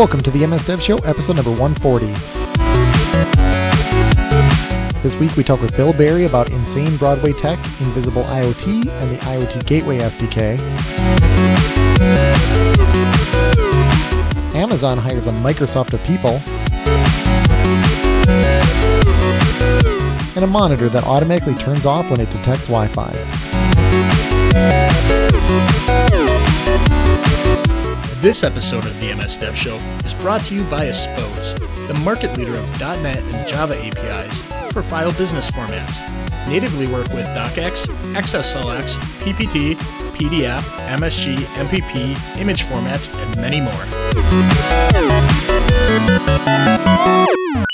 Welcome to the MS Dev Show, episode number 140. This week we talk with Bill Barry about insane Broadway tech, invisible IoT, and the IoT Gateway SDK. Amazon hires a Microsoft of people. And a monitor that automatically turns off when it detects Wi Fi. This episode of the MS Dev Show is brought to you by Aspose, the market leader of .NET and Java APIs for file business formats. Natively work with DocX, XSLX, PPT, PDF, MSG, MPP, image formats, and many more.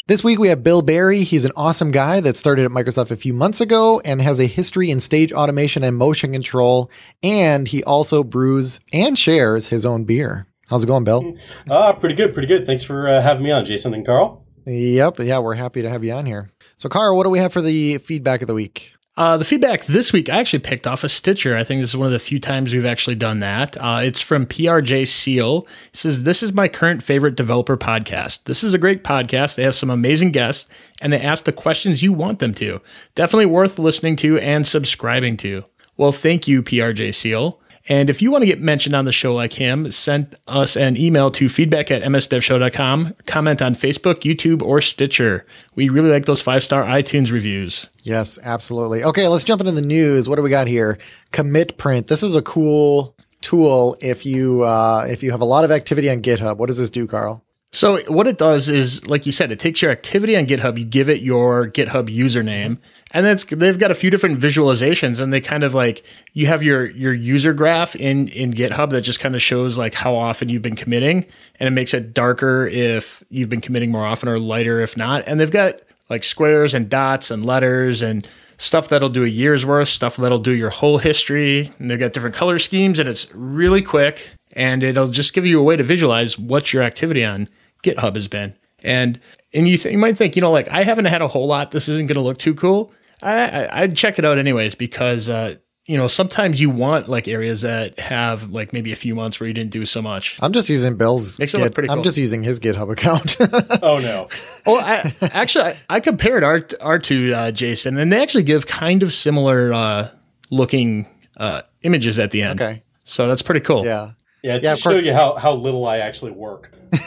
This week we have Bill Berry. He's an awesome guy that started at Microsoft a few months ago and has a history in stage automation and motion control. And he also brews and shares his own beer. How's it going, Bill? Ah, pretty good, pretty good. Thanks for uh, having me on, Jason and Carl. Yep. Yeah, we're happy to have you on here. So, Carl, what do we have for the feedback of the week? Uh, the feedback this week, I actually picked off a Stitcher. I think this is one of the few times we've actually done that. Uh, it's from PRJ Seal. Says, This is my current favorite developer podcast. This is a great podcast. They have some amazing guests and they ask the questions you want them to. Definitely worth listening to and subscribing to. Well, thank you, PRJ Seal. And if you want to get mentioned on the show like him, send us an email to feedback at msdevshow.com, comment on Facebook, YouTube, or Stitcher. We really like those five star iTunes reviews. Yes, absolutely. Okay, let's jump into the news. What do we got here? Commit print. This is a cool tool if you uh, if you have a lot of activity on GitHub. What does this do, Carl? So what it does is, like you said, it takes your activity on GitHub, you give it your GitHub username, and then they've got a few different visualizations, and they kind of like you have your your user graph in in GitHub that just kind of shows like how often you've been committing, and it makes it darker if you've been committing more often or lighter if not. And they've got like squares and dots and letters and stuff that'll do a year's worth, stuff that'll do your whole history, and they've got different color schemes, and it's really quick, and it'll just give you a way to visualize what's your activity on GitHub has been. And and you, th- you might think, you know, like I haven't had a whole lot. This isn't going to look too cool. I, I would check it out anyways because uh, you know sometimes you want like areas that have like maybe a few months where you didn't do so much. I'm just using Bill's. Makes it look Git- pretty I'm just using his GitHub account. Oh no, Well, I, actually, I, I compared our our two uh, Jason, and they actually give kind of similar uh, looking uh, images at the end. okay. so that's pretty cool. Yeah. yeah, Yeah, to of show course. you how how little I actually work.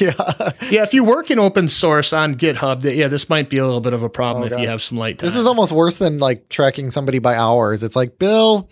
yeah. Yeah, if you work in open source on GitHub, th- yeah, this might be a little bit of a problem Oh, if God. you have some light time. This is almost worse than like tracking somebody by hours. It's like, Bill,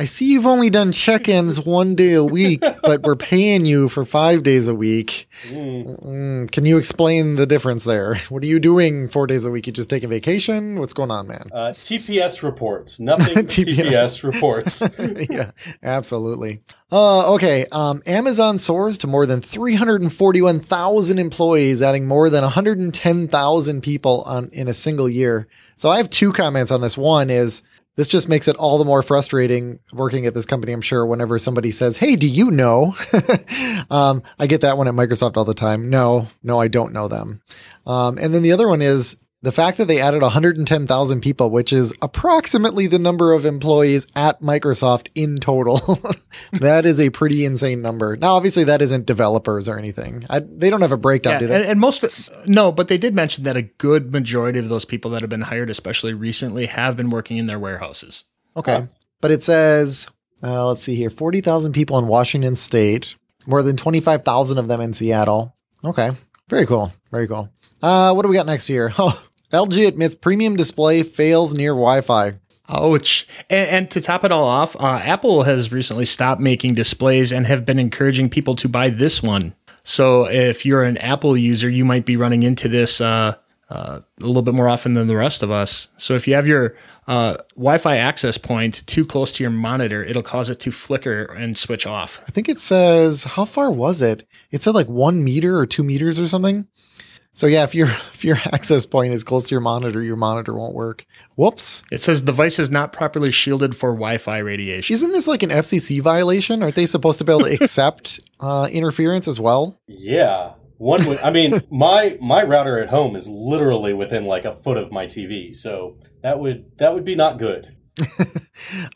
I see you've only done check ins one day a week, but we're paying you for five days a week. Mm, can you explain the difference there? What are you doing four days a week? You just taking vacation? What's going on, man? Uh, TPS reports, nothing. TPS reports. yeah, absolutely. Uh, okay. Um, Amazon soars to more than 341,000 employees, adding more than 110,000 people on in a single year. So I have two comments on this. One is this just makes it all the more frustrating working at this company. I'm sure whenever somebody says, "Hey, do you know?" um, I get that one at Microsoft all the time. No, no, I don't know them. Um, and then the other one is the fact that they added 110,000 people, which is approximately the number of employees at Microsoft in total. that is a pretty insane number. Now, obviously, that isn't developers or anything. I, they don't have a breakdown, yeah, do they? and, and most no, but they did mention that a good majority of those people that have been hired, especially recently, have been working in their warehouses. Okay. But it says, uh, let's see here 40,000 people in Washington state, more than 25,000 of them in Seattle. Okay. Very cool. Very cool. Uh, what do we got next year? Oh, LG admits premium display fails near Wi Fi. Ouch. And, and to top it all off, uh, Apple has recently stopped making displays and have been encouraging people to buy this one. So if you're an Apple user, you might be running into this uh, uh, a little bit more often than the rest of us. So if you have your uh, Wi-Fi access point too close to your monitor, it'll cause it to flicker and switch off. I think it says, how far was it? It said like one meter or two meters or something. So yeah, if your if your access point is close to your monitor, your monitor won't work. Whoops. It says device is not properly shielded for Wi-Fi radiation. Isn't this like an FCC violation? Aren't they supposed to be able to accept uh, interference as well? Yeah, one would. I mean, my my router at home is literally within like a foot of my TV, so that would that would be not good.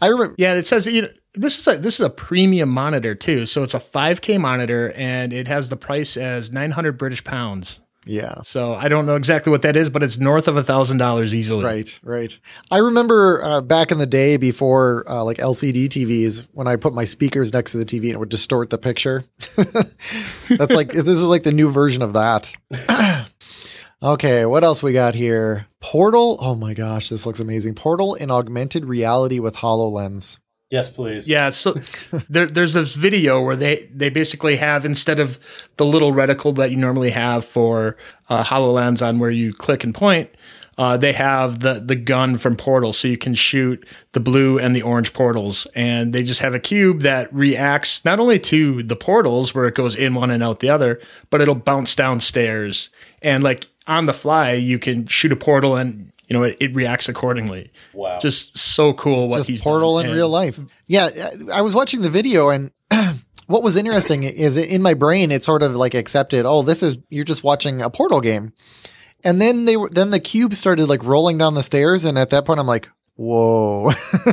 I remember. Yeah, it says you know, this is a this is a premium monitor too. So it's a 5K monitor and it has the price as 900 British pounds. Yeah. So I don't know exactly what that is, but it's north of a thousand dollars easily. Right, right. I remember uh, back in the day before uh, like LCD TVs, when I put my speakers next to the TV and it would distort the picture. That's like this is like the new version of that. okay, what else we got here? Portal. Oh my gosh, this looks amazing. Portal in augmented reality with Hololens. Yes, please. Yeah, so there, there's this video where they they basically have instead of the little reticle that you normally have for uh, Hololens on where you click and point, uh, they have the the gun from Portal, so you can shoot the blue and the orange portals, and they just have a cube that reacts not only to the portals where it goes in one and out the other, but it'll bounce downstairs and like on the fly you can shoot a portal and you know it, it reacts accordingly. Wow. Just so cool what Just he's Portal done. in And- real life. Yeah, I was watching the video and. What was interesting is in my brain, it sort of like accepted, oh, this is you're just watching a Portal game, and then they were then the cube started like rolling down the stairs, and at that point, I'm like, whoa,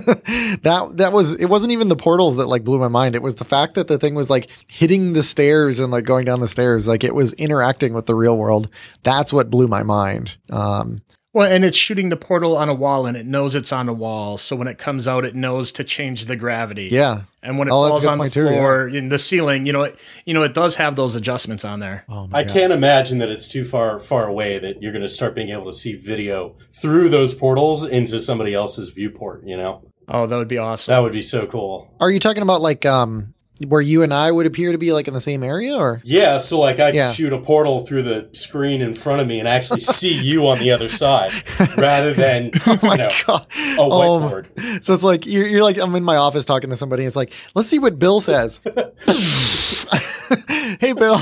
that that was it wasn't even the portals that like blew my mind. It was the fact that the thing was like hitting the stairs and like going down the stairs, like it was interacting with the real world. That's what blew my mind. Um, Well, and it's shooting the portal on a wall, and it knows it's on a wall. So when it comes out, it knows to change the gravity. yeah. And when it Oh, falls on the point too, floor in the ceiling, you know, it, you know, it does have those adjustments on there. Oh my I god. can't imagine that it's too far far away that you're going to start being able to see video through those portals into somebody else's viewport. You know, Oh, that would be awesome. that would be so cool. Are you talking about like um where you and I would appear to be like in the same area, or Yeah, so like I Yeah. could shoot a portal through the screen in front of me and actually see you on the other side, rather than oh my you know, god, a Oh, whiteboard. So it's like you're, you're like I'm in my office talking to somebody. And it's like let's see what Bill says. hey Bill,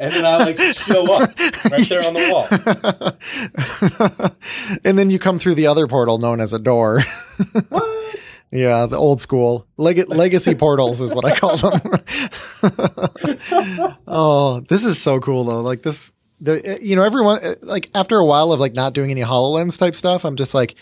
and then I like show up right there on the wall. and then you come through the other portal known as a door. Yeah, the old school Leg- legacy portals is what I call them. oh, this is so cool though. Like this, the you know everyone like after a while of like not doing any Hololens type stuff, I'm just like,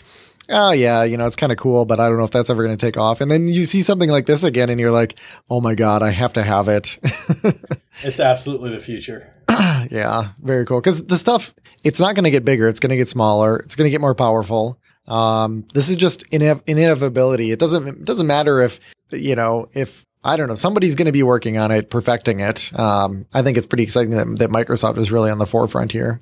oh yeah, you know it's kind of cool, but I don't know if that's ever going to take off. And then you see something like this again, and you're like, oh my god, I have to have it. It's absolutely the future. yeah, very cool. Because the stuff, it's not going to get bigger. It's going to get smaller. It's going to get more powerful. Um, this is just inev- inevitability. It doesn't it doesn't matter if you know if I don't know somebody's going to be working on it, perfecting it. Um, I think it's pretty exciting that, that Microsoft is really on the forefront here.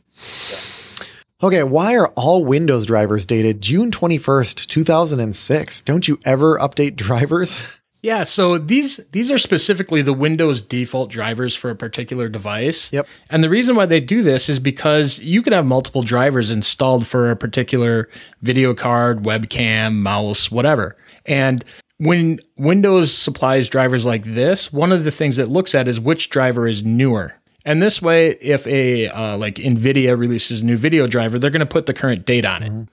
Okay, why are all Windows drivers dated June twenty first, two thousand and six? Don't you ever update drivers? Yeah, so these these are specifically the Windows default drivers for a particular device. Yep. And the reason why they do this is because you can have multiple drivers installed for a particular video card, webcam, mouse, whatever. And when Windows supplies drivers like this, one of the things it looks at is which driver is newer. And this way, if a uh, like NVIDIA releases a new video driver, they're going to put the current date on it,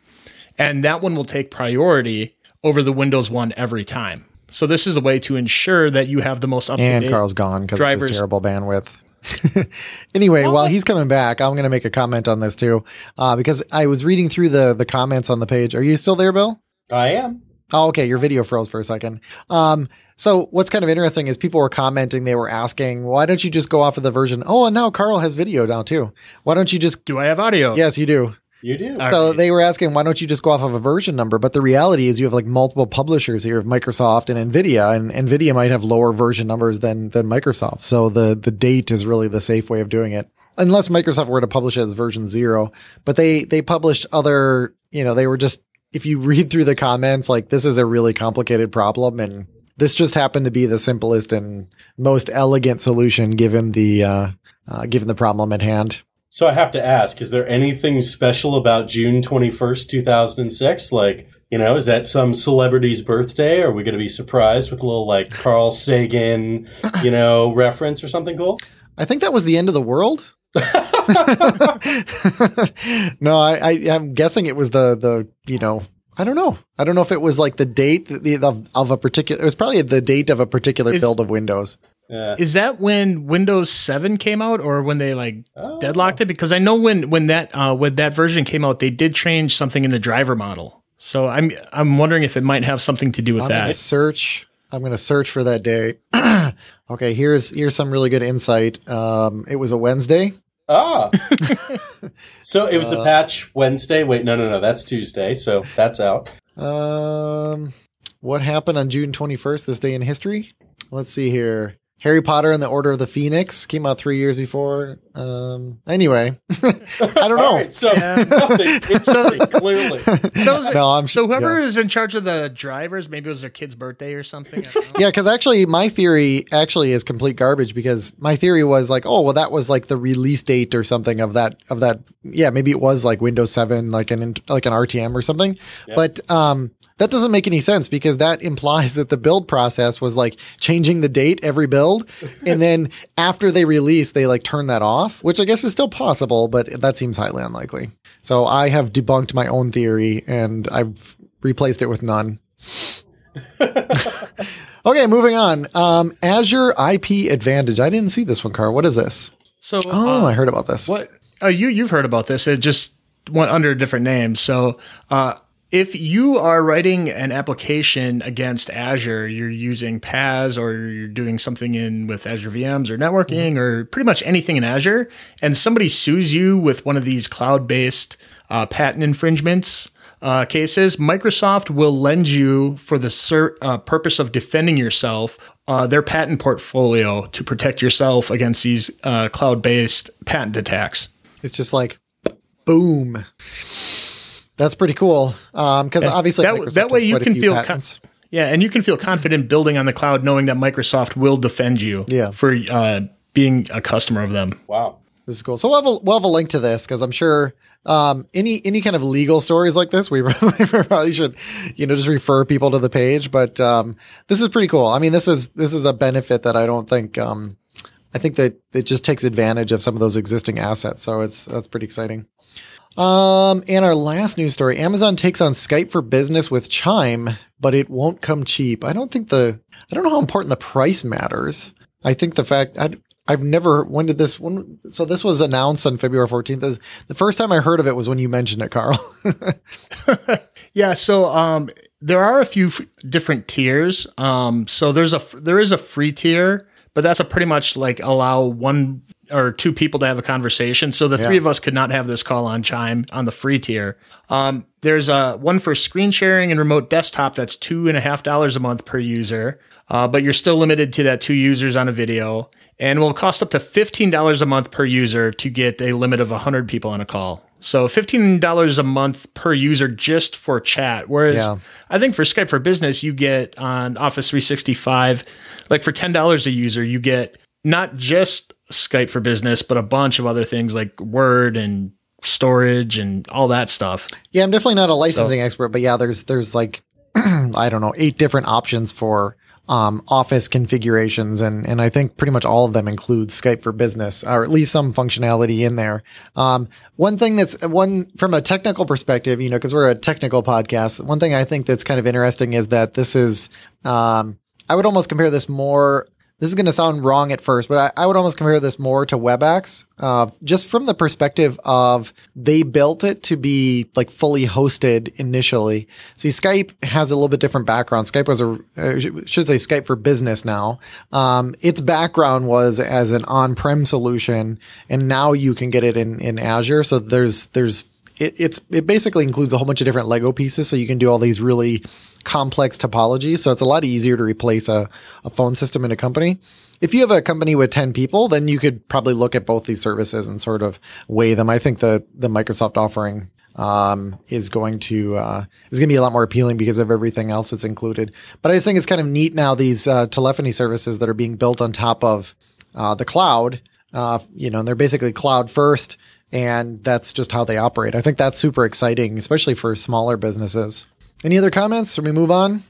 and that one will take priority over the Windows one every time. So this is a way to ensure that you have the most up to And date. Carl's gone because of his terrible bandwidth. anyway, while he's coming back, I'm going to make a comment on this too, uh, because I was reading through the the comments on the page. Are you still there, Bill? I am. Oh, okay. Your video froze for a second. Um, so what's kind of interesting is people were commenting. They were asking, "Why don't you just go off of the version?" Oh, and now Carl has video now too. Why don't you just? Do I have audio? Yes, you do. You do. So right. they were asking, why don't you just go off of a version number? But the reality is, you have like multiple publishers here, Microsoft and Nvidia, and Nvidia might have lower version numbers than than Microsoft. So the the date is really the safe way of doing it, unless Microsoft were to publish it as version zero. But they they published other, you know, they were just if you read through the comments, like this is a really complicated problem, and this just happened to be the simplest and most elegant solution given the uh, uh, given the problem at hand. So I have to ask, is there anything special about June 21st, 2006? Like, you know, is that some celebrity's birthday? Are we going to be surprised with a little like Carl Sagan, you know, reference or something cool? I think that was the end of the world. no, I, I I'm guessing it was the the you know I don't know I don't know if it was like the date the, of, of a particular it was probably the date of a particular Is- build of Windows. Yeah. Is that when Windows 7 came out or when they like Oh. deadlocked it? Because I know when when that uh, when that version came out, they did change something in the driver model. So I'm I'm wondering if it might have something to do with I'm gonna that. search. I'm gonna search for that day. okay, here's here's some really good insight. Um, it was a Wednesday. Ah. so it was a patch Wednesday. Wait, no, no, no. That's Tuesday. So that's out. Um, what happened on June 21st? This day in history. Let's see here. Harry Potter and the Order of the Phoenix came out three years before. Um, anyway, I don't know. All right, so nothing interesting, clearly. So, is it- No, I'm so whoever yeah. is in charge of the drivers, maybe it was their kid's birthday or something. I don't know. Yeah, because actually, my theory actually is complete garbage. Because my theory was like, oh, well, that was like the release date or something of that of that. Yeah, maybe it was like Windows Seven, like an like an RTM or something. But um, that doesn't make any sense because that implies that the build process was like changing the date every build, and then after they release, they like turn that off, which I guess is still possible, but that seems highly unlikely. So I have debunked my own theory and I've replaced it with none. Okay, moving on. Um, Azure IP Advantage. I didn't see this one, Carl. What is this? So Oh, uh, I heard about this. What uh, you you've heard about this? It just went under a different name. So uh, if you are writing an application against Azure, you're using PaaS or you're doing something in with Azure VMs or networking or pretty much anything in Azure, and somebody sues you with one of these cloud-based uh, patent infringements. Uh, cases, Microsoft will lend you for the uh, purpose of defending yourself uh, their patent portfolio to protect yourself against these uh, cloud-based patent attacks. It's just like, boom. That's pretty cool. Um, because obviously that- Microsoft that way has you quite can feel con- Yeah, and you can feel confident building on the cloud, knowing that Microsoft will defend you Yeah. for uh, being a customer of them. Wow. This is cool. So we'll have a, we'll have a link to this because I'm sure um, any any kind of legal stories like this, we probably, probably should you know just refer people to the page. But um, this is pretty cool. I mean, this is this is a benefit that I don't think um, I think that it just takes advantage of some of those existing assets. So it's that's pretty exciting. Um, and our last news story: Amazon takes on Skype for Business with Chime, but it won't come cheap. I don't think the I don't know how important the price matters. I think the fact I, I've never when did this when so this was announced on February 14th. The first time I heard of it was when you mentioned it, Carl. Yeah, so um, there are a few f- different tiers. Um, so there's a there is a free tier, but that's a pretty much like allow one or two people to have a conversation. So the three of us could not have this call on Chime on the free tier. Um, there's a one for screen sharing and remote desktop that's two and a half dollars a month per user, uh, but you're still limited to that two users on a video, and will cost up to fifteen dollars a month per user to get a limit of hundred people on a call. So fifteen dollars a month per user just for chat. Whereas Yeah. I think for Skype for Business, you get on Office 365, like for ten dollars a user, you get not just Skype for Business, but a bunch of other things like Word and storage and all that stuff. yeah, I'm definitely not a licensing expert, but yeah, there's there's like I don't know eight different options for um, Office configurations, and and I think pretty much all of them include Skype for Business, or at least some functionality in there. Um, one thing that's one from a technical perspective, you know, because we're a technical podcast. One thing I think that's kind of interesting is that this is, um, I would almost compare this more. This is going to sound wrong at first, but I, I would almost compare this more to WebEx, uh, just from the perspective of they built it to be like fully hosted initially. See, Skype has a little bit different background. Skype was a, uh, should say Skype for business now. Um, its background was as an on-prem solution, and now you can get it in in Azure. So there's there's it, it's it basically includes a whole bunch of different Lego pieces, so you can do all these really complex topology. So it's a lot easier to replace a, a phone system in a company. If you have a company with ten people, then you could probably look at both these services and sort of weigh them. I think the the Microsoft offering um, is going to uh, is going to be a lot more appealing because of everything else that's included. But I just think it's kind of neat now these uh, telephony services that are being built on top of uh, the cloud. Uh, you know, they're basically cloud first, and that's just how they operate. I think that's super exciting, especially for smaller businesses. Any other comments? Should we move on?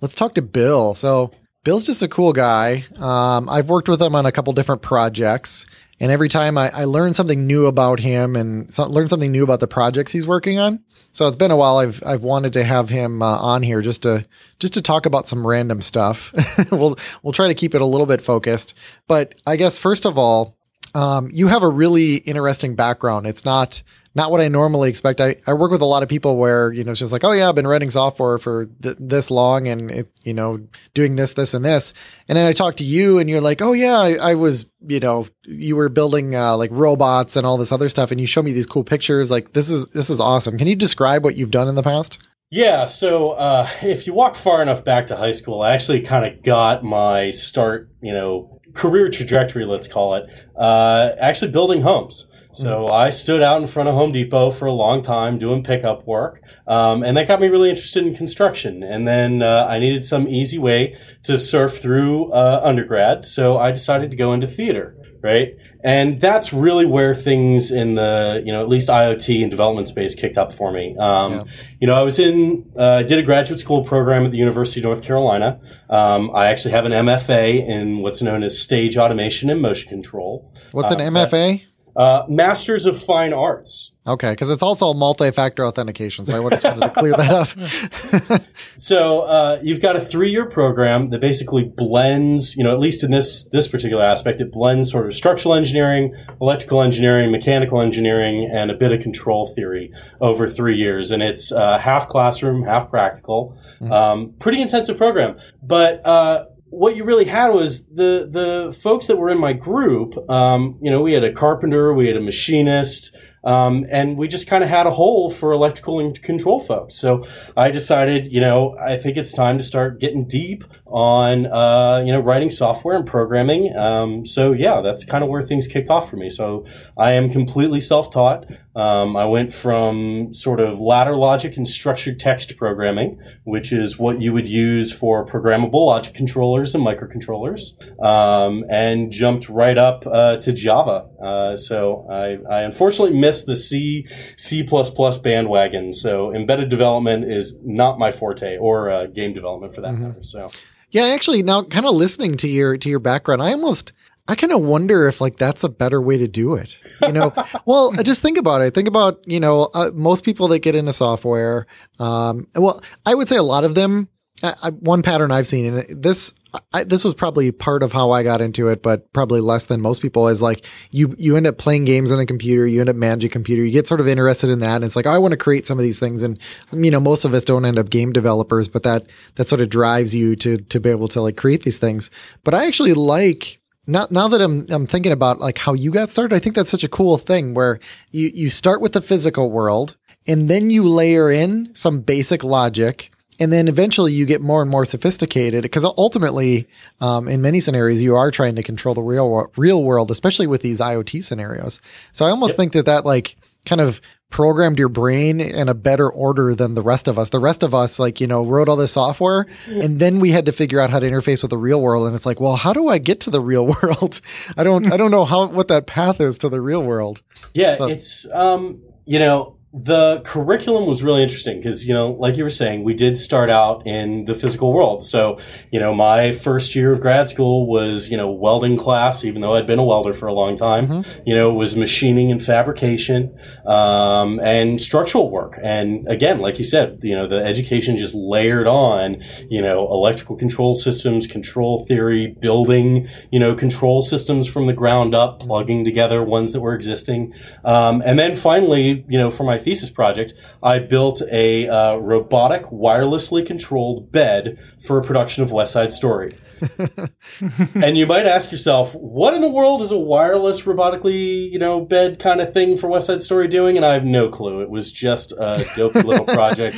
Let's talk to Bill. So Bill's just a cool guy. Um, I've worked with him on a couple different projects, and every time I, I learn something new about him and so, learn something new about the projects he's working on. So it's been a while. I've I've wanted to have him uh, on here just to just to talk about some random stuff. we'll we'll try to keep it a little bit focused, but I guess first of all, um, you have a really interesting background. It's not not what I normally expect. I, I work with a lot of people where, you know, it's just like, oh yeah, I've been writing software for th- this long and it, you know, doing this, this and this. And then I talk to you and you're like, oh yeah, I, I was, you know, you were building uh, like robots and all this other stuff. And you show me these cool pictures. Like this is, this is awesome. Can you describe what you've done in the past? Yeah, so uh, if you walk far enough back to high school, I actually kind of got my start, you know, career trajectory, let's call it, uh, actually building homes. So I stood out in front of Home Depot for a long time doing pickup work, um, and that got me really interested in construction. And then uh, I needed some easy way to surf through uh, undergrad, so I decided to go into theater. Right, and that's really where things in the you know at least IoT and development space kicked up for me. Um, yeah. You know, I was in uh, did a graduate school program at the University of North Carolina. Um, I actually have an MFA in what's known as stage automation and motion control. What's an MFA? Uh, uh, Masters of Fine Arts. Okay, because it's also multi-factor authentication, so I just wanted to clear that up. so uh, you've got a three-year program that basically blends, you know, at least in this this particular aspect, it blends sort of structural engineering, electrical engineering, mechanical engineering, and a bit of control theory over three years, and it's uh, half classroom, half practical. Mm-hmm. Um, pretty intensive program, but uh, what you really had was the the folks that were in my group. Um, you know, we had a carpenter, we had a machinist, um, and we just kind of had a hole for electrical and control folks. So I decided, you know, I think it's time to start getting deep on, uh, you know, writing software and programming. Um, so yeah, that's kind of where things kicked off for me. So I am completely self-taught. Um, I went from sort of ladder logic and structured text programming, which is what you would use for programmable logic controllers and microcontrollers, um, and jumped right up uh, to Java. Uh, so I, I, unfortunately missed the C C bandwagon. So embedded development is not my forte, or uh, game development for that mm-hmm. matter. So. Yeah, actually, now kind of listening to your to your background, I almost I kind of wonder if like that's a better way to do it. You know, well, just think about it. Think about you know uh, most people that get into software. Um, well, I would say a lot of them. I, one pattern I've seen, and this I, this was probably part of how I got into it, but probably less than most people. Is like you you end up playing games on a computer, you end up managing a computer, you get sort of interested in that, and it's like oh, I want to create some of these things, and um, you know most of us don't end up game developers, but that that sort of drives you to to be able to like create these things. But I actually like now, now that I'm I'm thinking about like how you got started, I think that's such a cool thing where you you start with the physical world and then you layer in some basic logic and then eventually you get more and more sophisticated because ultimately um, in many scenarios you are trying to control the real real world especially with these iot scenarios so i almost yep. think that that like kind of programmed your brain in a better order than the rest of us. The rest of us, like, you know, wrote all this software and then we had to figure out how to interface with the real world. And it's like, well, how do I get to the real world? I don't, I don't know how, what that path is to the real world. Yeah. So. It's, um, you know, the curriculum was really interesting because you know like you were saying we did start out in the physical world. So you know my first year of grad school was you know welding class even though i'd been a welder for a long time. Mm-hmm. you know it was machining and fabrication um, and structural work. And again like you said you know the education just layered on you know electrical control systems control theory building you know control systems from the ground up plugging together ones that were existing. Um, and then finally you know for my thesis project, I built a uh, robotic, wirelessly controlled bed for a production of West Side Story. and you might ask yourself, what in the world is a wireless, robotically, you know, bed kind of thing for West Side Story doing? And I have no clue. It was just a dope little project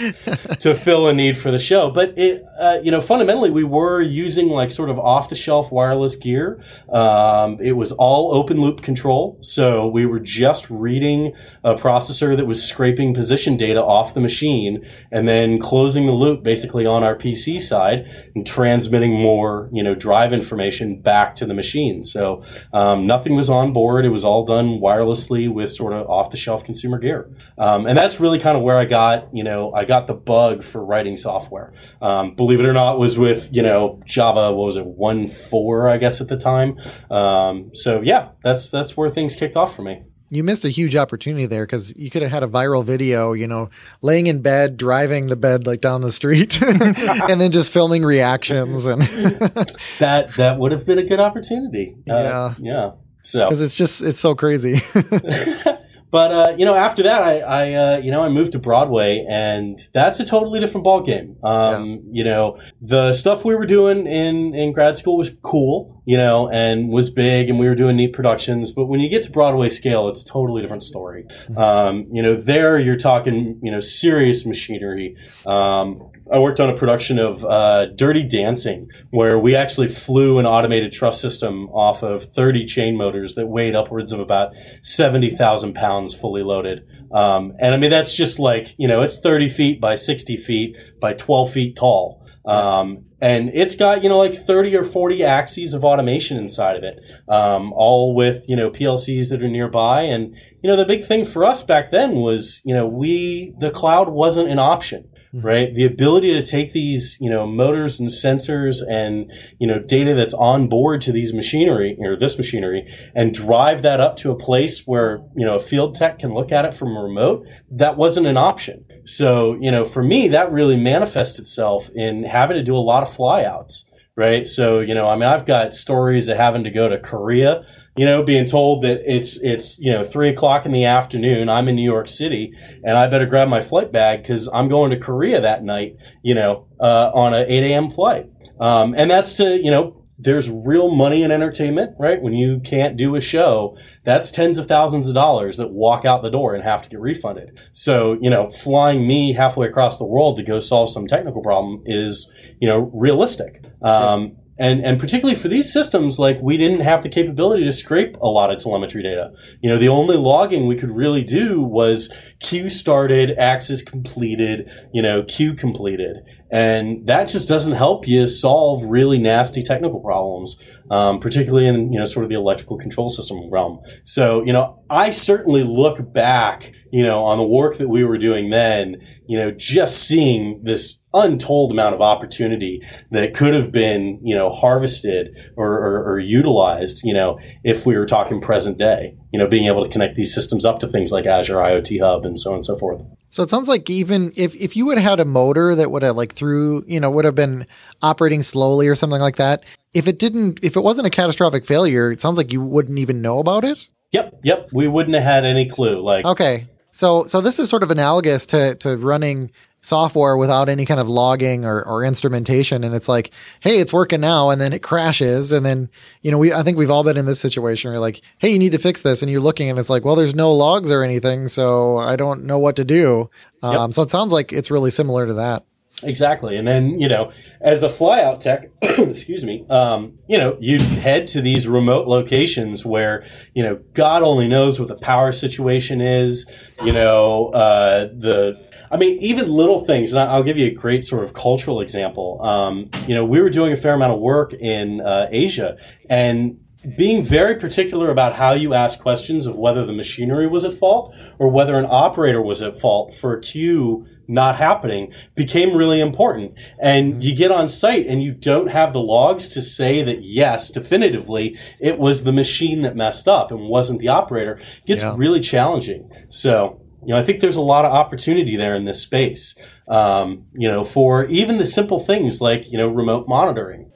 to fill a need for the show. But it, uh, you know, fundamentally, we were using like sort of off the shelf wireless gear. Um, it was all open loop control, so we were just reading a processor that was scraping position data off the machine and then closing the loop basically on our PC side and transmitting more you know drive information back to the machine. So um, nothing was on board. It was all done wirelessly with sort of off the shelf consumer gear, um, and that's really kind of where I got you know I got the bug for writing software. Um, believe it or not, was with you know Java. What was it one four I guess at the time. Um, so yeah, that's that's where things kicked off for me you missed a huge opportunity there because you could have had a viral video, you know, laying in bed, driving the bed like down the street, and then just filming reactions and that that would have been a good opportunity. Uh, yeah, yeah. So because it's just it's so crazy. But uh, you know, after that, I, I uh, you know I moved to Broadway, and that's a totally different ballgame. Um, yeah. You know, the stuff we were doing in in grad school was cool, you know, and was big, and we were doing neat productions. But when you get to Broadway scale, it's a totally different story. Mm-hmm. Um, you know, there you're talking, you know, serious machinery. Um, I worked on a production of uh, Dirty Dancing, where we actually flew an automated truss system off of 30 chain motors that weighed upwards of about 70,000 pounds fully loaded. Um, and I mean, that's just like, you know, it's 30 feet by 60 feet by 12 feet tall. Um, and it's got, you know, like 30 or 40 axes of automation inside of it, um, all with, you know, PLCs that are nearby. And, you know, the big thing for us back then was, you know, we, the cloud wasn't an option. Mm-hmm. right? The ability to take these, you know, motors and sensors and, you know, data that's on board to these machinery or this machinery and drive that up to a place where, you know, a field tech can look at it from a remote, that wasn't an option. So, you know, for me, that really manifests itself in having to do a lot of flyouts right? So, you know, I mean, I've got stories of having to go to Korea, you know, being told that it's, it's, you know, three o'clock in the afternoon. I'm in New York City and I better grab my flight bag because I'm going to Korea that night, you know, uh, on a 8 a.m. flight. Um, and that's to, you know, there's real money in entertainment, right? When you can't do a show, that's tens of thousands of dollars that walk out the door and have to get refunded. So, you know, flying me halfway across the world to go solve some technical problem is, you know, realistic. Um, and and particularly for these systems like we didn't have the capability to scrape a lot of telemetry data you know the only logging we could really do was cue started axis completed you know cue completed and that just doesn't help you solve really nasty technical problems um, particularly in you know sort of the electrical control system realm. So you know i certainly look back you know on the work that we were doing then you know just seeing this untold amount of opportunity that could have been you know harvested or, or, or utilized you know if we were talking present day you know being able to connect these systems up to things like azure iot hub and so on and so forth so it sounds like even if, if you would have had a motor that would have like through, you know, would have been operating slowly or something like that, if it didn't, if it wasn't a catastrophic failure, it sounds like you wouldn't even know about it. Yep, yep. We wouldn't have had any clue. Like, okay, so so this is sort of analogous to to running software without any kind of logging or, or instrumentation. And it's like hey it's working now. And then it crashes. And then you know we i think we've all been in this situation where you're like hey you need to fix this. And you're looking and it's like well there's no logs or anything. So i don't know what to do. Um, yep. so it sounds like it's really similar to that. Exactly. And then, you know, as a flyout tech, excuse me, um, you know, you head to these remote locations where, you know, God only knows what the power situation is, you know, uh, the, I mean, even little things, and I'll give you a great sort of cultural example. Um, you know, we were doing a fair amount of work in uh, Asia, and being very particular about how you ask questions of whether the machinery was at fault or whether an operator was at fault for a cue not happening became really important. And you get on site and you don't have the logs to say that yes, definitively, it was the machine that messed up and wasn't the operator. It gets yeah. really challenging. So, you know, I think there's a lot of opportunity there in this space, um, you know, for even the simple things like, you know, remote monitoring.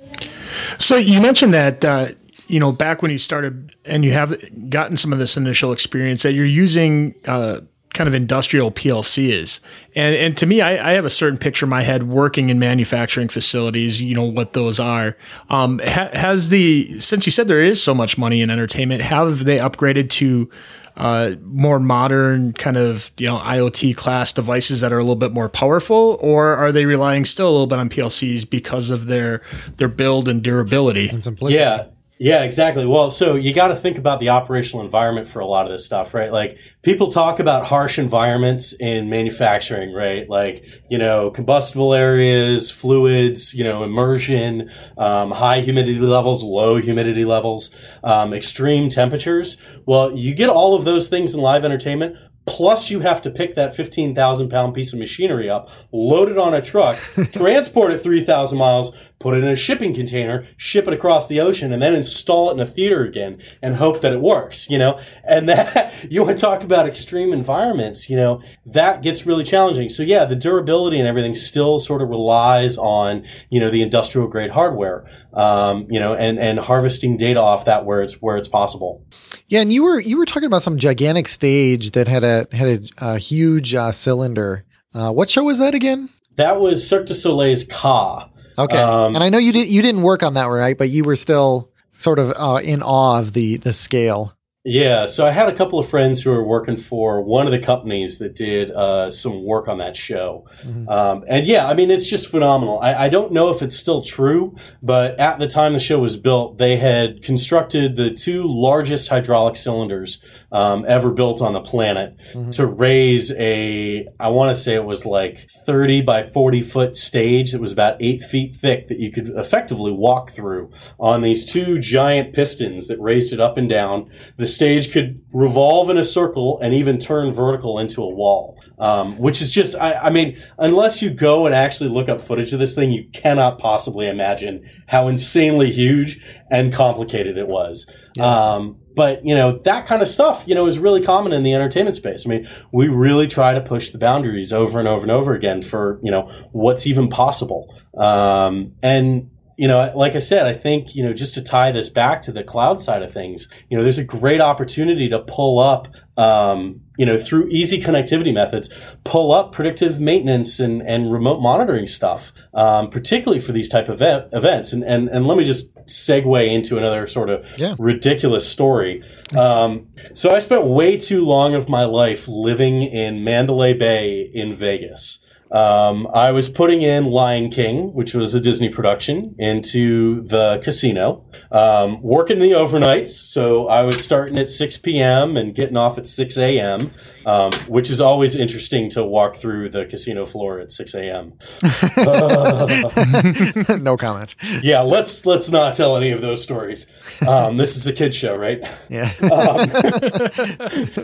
So you mentioned that, uh, you know, back when you started and you have gotten some of this initial experience that you're using, uh, kind of industrial PLC is. And and to me, I, I, have a certain picture in my head working in manufacturing facilities. You know what those are. Um, ha, has the since you said there is so much money in entertainment, have they upgraded to uh, more modern kind of you know IoT class devices that are a little bit more powerful, or are they relying still a little bit on PLCs because of their their build and durability and simplicity? Yeah. Yeah, exactly. Well, so you got to think about the operational environment for a lot of this stuff, right? Like people talk about harsh environments in manufacturing, right? Like, you know, combustible areas, fluids, you know, immersion, um, high humidity levels, low humidity levels, um, extreme temperatures. Well, you get all of those things in live entertainment, Plus, you have to pick that 15,000 pound piece of machinery up, load it on a truck, transport it 3,000 miles, put it in a shipping container, ship it across the ocean, and then install it in a theater again and hope that it works, you know? And that, you want to talk about extreme environments, you know, that gets really challenging. So yeah, the durability and everything still sort of relies on, you know, the industrial grade hardware, um, you know, and, and harvesting data off that where it's, where it's possible. Yeah, and you were you were talking about some gigantic stage that had a had a, a huge uh, cylinder. Uh, what show was that again? That was Cirque du Soleil's Ka. Okay, um, and I know you did you didn't work on that right, but you were still sort of uh, in awe of the the scale. Yeah, so I had a couple of friends who were working for one of the companies that did uh, some work on that show. Mm-hmm. Um, and yeah, I mean, it's just phenomenal. I, I, don't know if it's still true, but at the time the show was built, they had constructed the two largest hydraulic cylinders um, ever built on the planet mm-hmm. to raise a, I want to say it was like 30 by 40 foot stage that was about eight feet thick that you could effectively walk through on these two giant pistons that raised it up and down. The stage could revolve in a circle and even turn vertical into a wall, um, which is just, I, I, mean, unless you go and actually look up footage of this thing, you cannot possibly imagine how insanely huge and complicated it was. Yeah. Um, but you know that kind of stuff you know is really common in the entertainment space. I mean we really try to push the boundaries over and over and over again for you know what's even possible. Um, and you know, like I said, I think, you know, just to tie this back to the cloud side of things, you know, there's a great opportunity to pull up, um, you know, through easy connectivity methods, pull up predictive maintenance and, and remote monitoring stuff, um, particularly for these type of ev- events. And, and, and let me just segue into another sort of yeah. ridiculous story. Um, so I spent way too long of my life living in Mandalay Bay in Vegas. Um, I was putting in Lion King, which was a Disney production, into the casino, um, working the overnights. So I was starting at 6 p.m. and getting off at 6 a.m um, which is always interesting to walk through the casino floor at 6 a.m. Uh, no comment. Yeah, let's let's not tell any of those stories. Um, this is a kid show, right? Yeah. Um,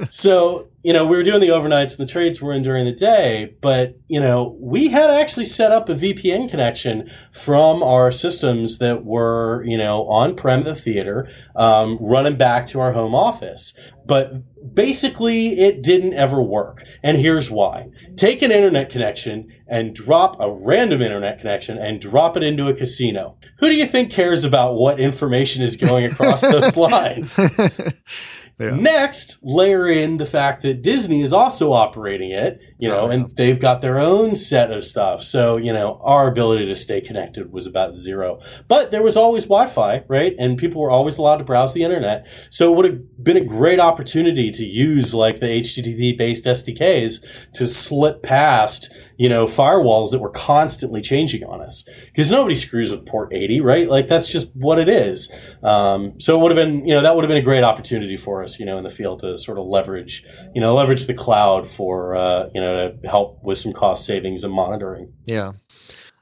so you know we were doing the overnights, and the trades were in during the day, but you know we had actually set up a VPN connection from our systems that were you know on prem the theater, um, running back to our home office. But basically, it didn't ever work. And here's why. Take an internet connection and drop a random internet connection and drop it into a casino. Who do you think cares about what information is going across those lines? Yeah. Next, layer in the fact that Disney is also operating it, you know, oh, yeah. and they've got their own set of stuff. So, you know, our ability to stay connected was about zero. But there was always Wi Fi, right? And people were always allowed to browse the internet. So it would have been a great opportunity to use like the HTTP based SDKs to slip past you know, firewalls that were constantly changing on us because nobody screws with port 80, right? Like that's just what it is. Um, so it would have been, you know, that would have been a great opportunity for us, you know, in the field to sort of leverage, you know, leverage the cloud for, uh, you know, to help with some cost savings and monitoring. Yeah.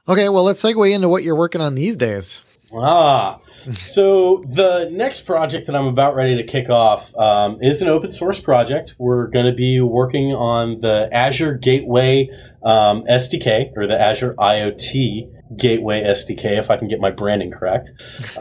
Okay. Well, let's segue into what you're working on these days. Ah, so the next project that I'm about ready to kick off um, is an open source project. We're going to be working on the Azure Gateway um, SDK or the Azure IoT Gateway SDK, if I can get my branding correct.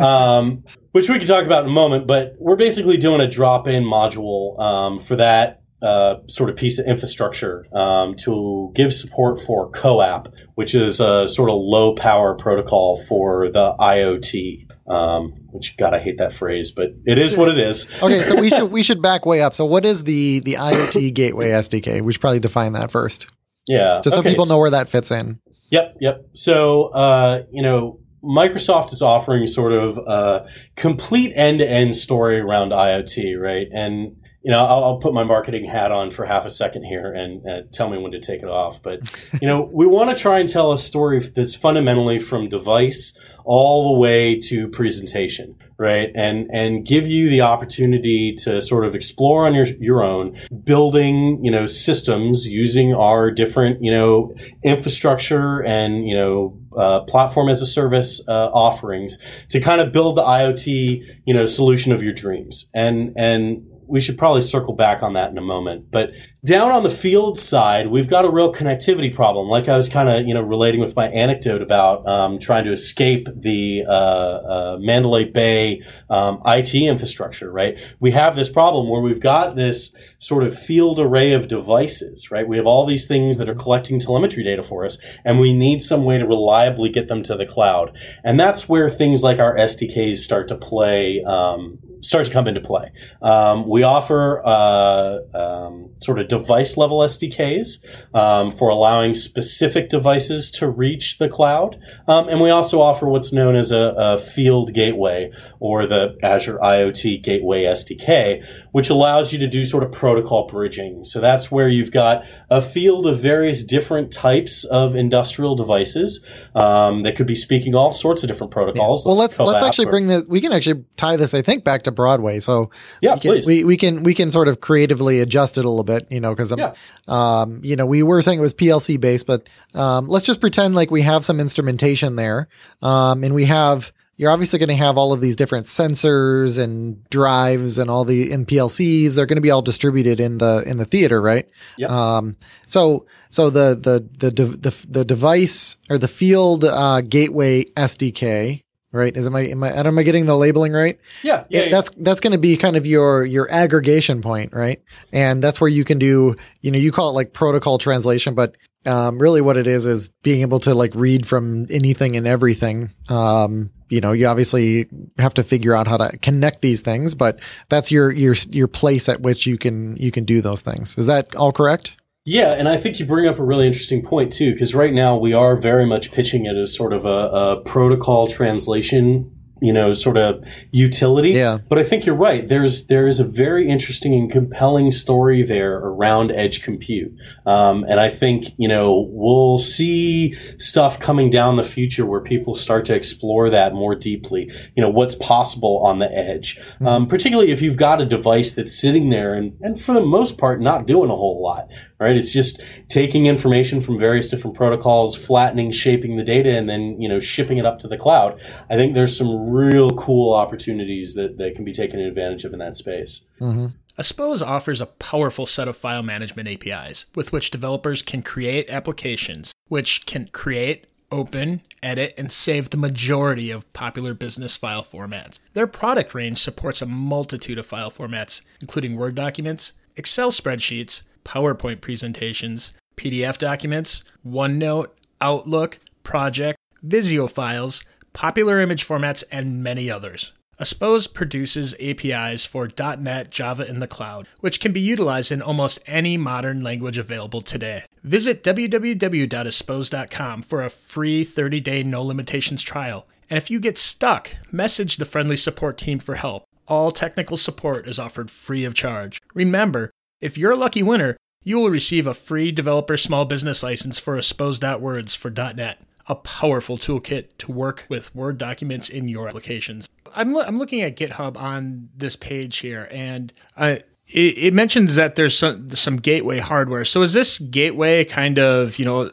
Um, which we can talk about in a moment, but we're basically doing a drop-in module um, for that uh, sort of piece of infrastructure um, to give support for CoAP, which is a sort of low power protocol for the IoT. Um, which God, I hate that phrase, but it is what it is. okay, so we should we should back way up. So, what is the the IoT Gateway SDK? We should probably define that first. Yeah, just so okay. people know where that fits in. Yep, yep. So, uh, you know, Microsoft is offering sort of a complete end to end story around IoT, right? And you know, I'll, I'll, put my marketing hat on for half a second here and uh, tell me when to take it off. But, you know, we want to try and tell a story that's fundamentally from device all the way to presentation, right? And, and give you the opportunity to sort of explore on your, your own, building, you know, systems using our different, you know, infrastructure and, you know, uh, platform as a service uh, offerings to kind of build the IoT, you know, solution of your dreams. And, and, we should probably circle back on that in a moment. But down on the field side, we've got a real connectivity problem. Like I was kind of, you know, relating with my anecdote about um, trying to escape the uh, uh, Mandalay Bay um, IT infrastructure, right? We have this problem where we've got this sort of field array of devices, right? We have all these things that are collecting telemetry data for us, and we need some way to reliably get them to the cloud. And that's where things like our SDKs start to play um, start to come into play. Um, we offer uh, um, sort of device level SDKs um, for allowing specific devices to reach the cloud, um, and we also offer what's known as a, a, field gateway or the Azure IoT Gateway SDK, which allows you to do sort of protocol bridging. So that's where you've got a field of various different types of industrial devices um, that could be speaking all sorts of different protocols. Yeah. Well, let's let's actually bring the we can actually tie this I think back to Broadway. So yeah, we can, please. We, we can we can sort of creatively adjust it a little bit, you know, because yeah. um, you know, we were saying it was PLC based, but um, let's just pretend like we have some instrumentation there, um, and we have you're obviously going to have all of these different sensors and drives and all the in PLCs. They're going to be all distributed in the in the theater, right? Yeah. Um, so so the the the the the device or the field uh, gateway SDK right? Is am I am I am I getting the labeling right? Yeah, yeah. It, that's that's going to be kind of your your aggregation point, right? And that's where you can do, you know, you call it like protocol translation, but um, really what it is is being able to like read from anything and everything. Um, you know, you obviously have to figure out how to connect these things, but that's your your your place at which you can you can do those things. Is that all correct? Yeah, and I think you bring up a really interesting point too, because right now we are very much pitching it as sort of a, a protocol translation you know, sort of utility. Yeah. But I think you're right. There's there is a very interesting and compelling story there around edge compute, um, and I think you know we'll see stuff coming down the future where people start to explore that more deeply. You know, what's possible on the edge, mm-hmm. um, particularly if you've got a device that's sitting there and and for the most part not doing a whole lot right? It's just taking information from various different protocols, flattening, shaping the data, and then, you know, shipping it up to the cloud. I think there's some real cool opportunities that, that can be taken advantage of in that space. Mm-hmm. Aspose offers a powerful set of file management APIs with which developers can create applications which can create, open, edit, and save the majority of popular business file formats. Their product range supports a multitude of file formats, including Word documents, Excel spreadsheets, PowerPoint presentations, PDF documents, OneNote, Outlook, Project, Visio files, popular image formats, and many others. Aspose produces APIs for .NET Java in the cloud, which can be utilized in almost any modern language available today. Visit www.aspose.com for a free 30-day no limitations trial. And if you get stuck, message the friendly support team for help. All technical support is offered free of charge. Remember, if you're a lucky winner, you will receive a free developer small business license for Aspose.words for .NET, a powerful toolkit to work with Word documents in your applications. I'm, lo- I'm looking at GitHub on this page here, and uh, it, it, mentions that there's some, some gateway hardware. So is this gateway kind of, you know,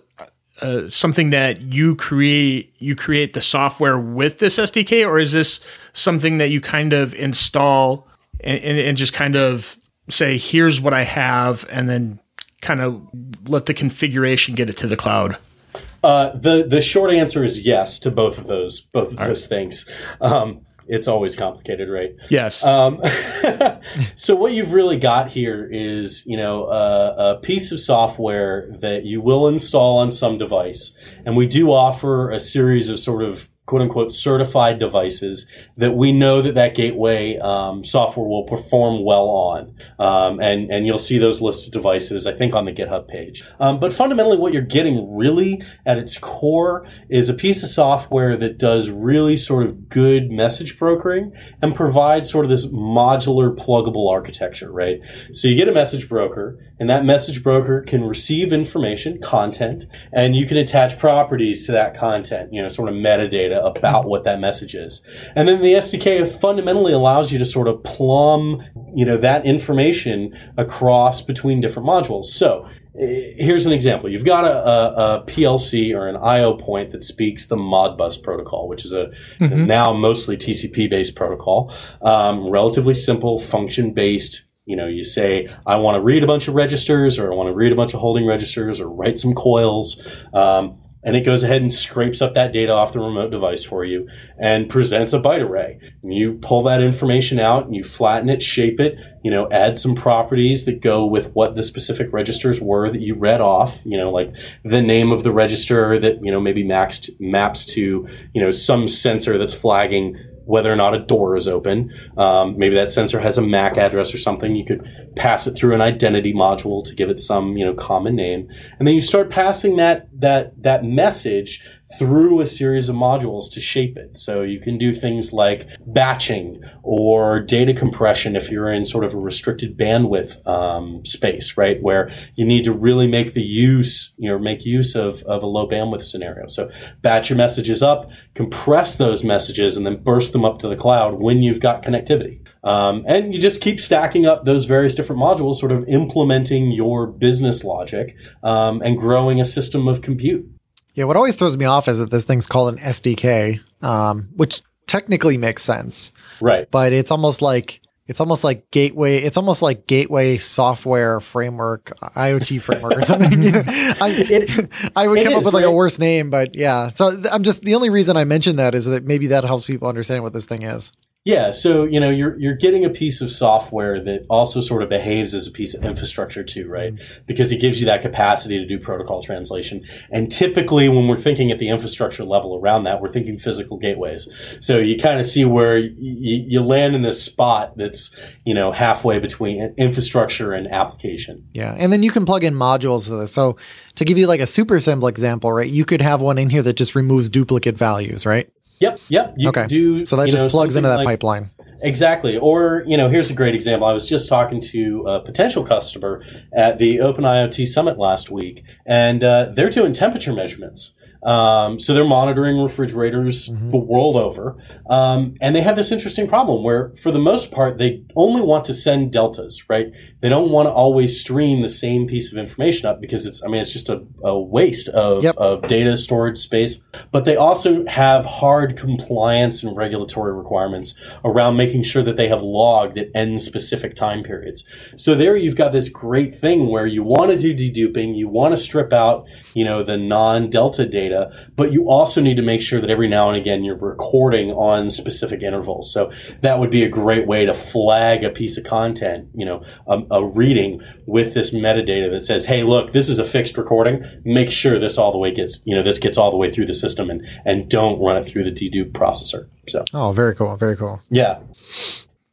uh, something that you create you create the software with this SDK, or is this something that you kind of install and, and, and just kind of say, here's what I have, and then kind of let the configuration get it to the cloud? Uh, the the short answer is yes to both of those both of All those right. things. Um, it's always complicated, right? Yes. Um, so what you've really got here is, you know, a, a, piece of software that you will install on some device, and we do offer a series of sort of quote unquote certified devices that we know that that gateway um, software will perform well on. Um, and, and you'll see those listed devices, I think, on the GitHub page. Um, but fundamentally, what you're getting really at its core is a piece of software that does really sort of good message brokering and provides sort of this modular, pluggable architecture, right? So you get a message broker, and that message broker can receive information, content, and you can attach properties to that content, you know, sort of metadata data about what that message is. And then the SDK fundamentally allows you to sort of plumb, you know, that information across between different modules. So here's an example. You've got a, a, a, PLC or an IO point that speaks the Modbus protocol, which is a mm-hmm. now mostly TCP based protocol, um, relatively simple function based You know, you say, I want to read a bunch of registers, or I want to read a bunch of holding registers, or write some coils. Um, and it goes ahead and scrapes up that data off the remote device for you and presents a byte array. And you pull that information out and you flatten it, shape it, you know, add some properties that go with what the specific registers were that you read off, you know, like the name of the register that, you know, maybe maxed, maps to, you know, some sensor that's flagging whether or not a door is open. Um, maybe that sensor has a MAC address or something. You could pass it through an identity module to give it some, you know, common name, and then you start passing that that that message through a series of modules to shape it. So you can do things like batching or data compression if you're in sort of a restricted bandwidth um, space, right? Where you need to really make the use, you know, make use of, of a low bandwidth scenario. So batch your messages up, compress those messages, and then burst them up to the cloud when you've got connectivity. Um, and you just keep stacking up those various different modules, sort of implementing your business logic um, and growing a system of compute. Yeah, what always throws me off is that this thing's called an SDK, um, which technically makes sense. Right. But it's almost like it's almost like gateway. It's almost like gateway software framework, IoT framework or something. You know, I, It- I would come up with like a worse name, but yeah. So I'm just the only reason I mention that is that maybe that helps people understand what this thing is. Yeah, so you know you're you're getting a piece of software that also sort of behaves as a piece of infrastructure too, right? Mm-hmm. Because it gives you that capacity to do protocol translation. And typically, when we're thinking at the infrastructure level around that, we're thinking physical gateways. So you kind of see where y- y- you land in this spot that's you know halfway between infrastructure and application. Yeah, and then you can plug in modules to this. So to give you like a super simple example, right? You could have one in here that just removes duplicate values, right? Yep, yep. You Okay. do So that just know, plugs into that like- pipeline. Exactly. Or, you know, here's a great example. I was just talking to a potential customer at the Open IoT Summit last week, and uh, they're doing temperature measurements. Um, so they're monitoring refrigerators the world over. Um, and they have this interesting problem where, for the most part, they only want to send deltas, right? They don't want to always stream the same piece of information up because it's, I mean, it's just a, a waste of, Yep. of data storage space. But they also have hard compliance and regulatory requirements around making sure that they have logged at n specific time periods. So there you've got this great thing where you want to do deduping, you want to strip out, you know, the non-delta data, but you also need to make sure that every now and again you're recording on specific intervals. So that would be a great way to flag a piece of content, you know, a, a reading with this metadata that says, "Hey, look, this is a fixed recording. Make sure this all the way gets, you know, this gets all the way through the system and and don't run it through the dedupe processor." So, Oh, very cool. Very cool. yeah.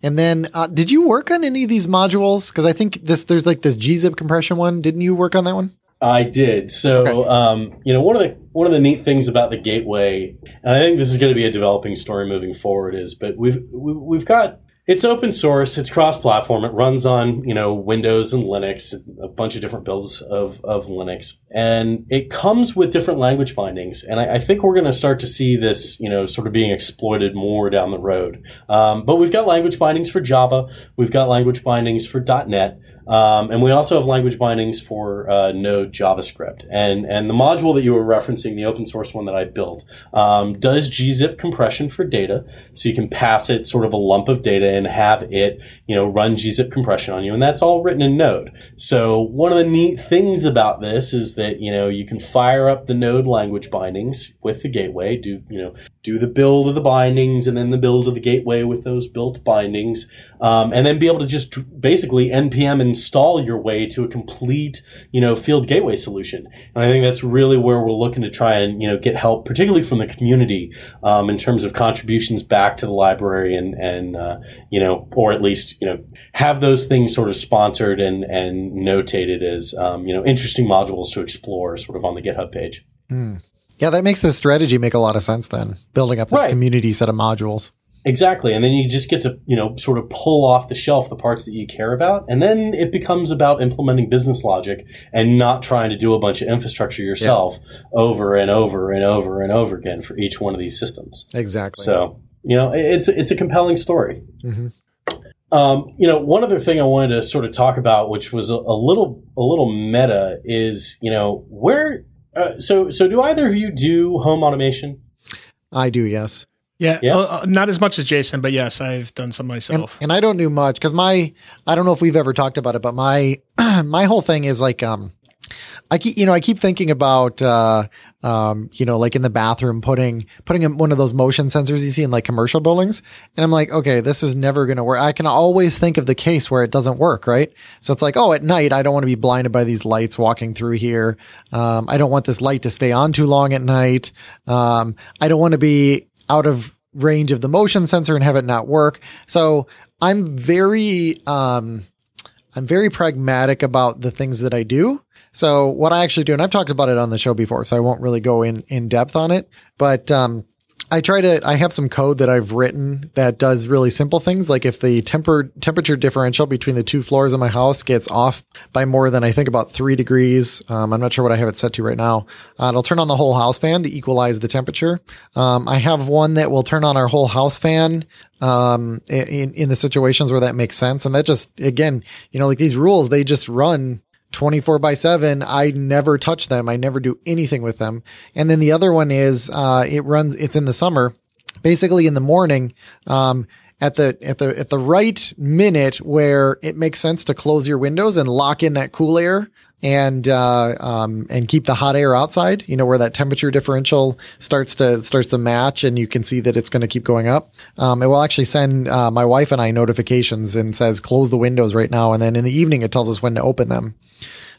And then, uh, did you work on any of these modules? Because I think this there's like this gzip compression one. Didn't you work on that one? I did. So, Okay. um, you know, one of the one of the neat things about the gateway, and I think this is going to be a developing story moving forward, is but we've we- we've got it's open source, it's cross platform, it runs on you know Windows and Linux, a bunch of different builds of of Linux, and it comes with different language bindings, and I, I think we're going to start to see this you know sort of being exploited more down the road. Um, but we've got language bindings for Java, we've got language bindings for .NET. Um, and we also have language bindings for uh, Node JavaScript. And and the module that you were referencing, the open source one that I built, um, does gzip compression for data. So you can pass it sort of a lump of data and have it, you know, run gzip compression on you. And that's all written in Node. So one of the neat things about this is that, you know, you can fire up the Node language bindings with the gateway, do, you know, do the build of the bindings and then the build of the gateway with those built bindings, um, and then be able to just basically npm install your way to a complete, you know, field gateway solution. And I think that's really where we're looking to try and you know get help, particularly from the community, um, in terms of contributions back to the library and and uh, you know, or at least you know have those things sort of sponsored and and notated as um, you know interesting modules to explore, sort of on the GitHub page. Yeah, that makes the strategy make a lot of sense. Then building up this Right. community set of modules. Exactly. And then you just get to, you know, sort of pull off the shelf the parts that you care about. And then it becomes about implementing business logic and not trying to do a bunch of infrastructure yourself over and over and over and over again for each one of these systems. Exactly. So, you know, it's, it's a compelling story. Mhm. Um, you know, one other thing I wanted to sort of talk about, which was a, a little, a little meta is, you know, where, uh, so, so do either of you do home automation? I do. Yes. Yeah, Yeah. uh, uh, not as much as Jason, but yes, I've done some and, myself. and I don't do much because my I don't know if we've ever talked about it, but my my whole thing is like um I keep you know I keep thinking about uh um you know like in the bathroom putting putting in one of those motion sensors you see in like commercial buildings. And I'm like okay this is never going to work. I can always think of the case where it doesn't work right? So it's like oh at night I don't want to be blinded by these lights walking through here. Um I don't want this light to stay on too long at night. Um I don't want to be out of range of the motion sensor and have it not work. So I'm very um I'm very pragmatic about the things that I do. So what I actually do, and I've talked about it on the show before, so I won't really go in in depth on it. But um, I try to. I have some code that I've written that does really simple things, like if the temper temperature differential between the two floors of my house gets off by more than I think about three degrees. Um, I'm not sure what I have it set to right now. Uh, it'll turn on the whole house fan to equalize the temperature. Um, I have one that will turn on our whole house fan um, in in the situations where that makes sense, and that just again, you know, like these rules, they just run 24 by 7 i never touch them. I never do anything with them. And then the other one is uh, it runs it's in the summer. Basically in the morning um, at the at the at the right minute where it makes sense to close your windows and lock in that cool air and uh, um, and keep the hot air outside. You know where that temperature differential starts to starts to match, and you can see that it's going to keep going up. Um, it will actually send uh, my wife and I notifications and says close the windows right now, and then in the evening it tells us when to open them.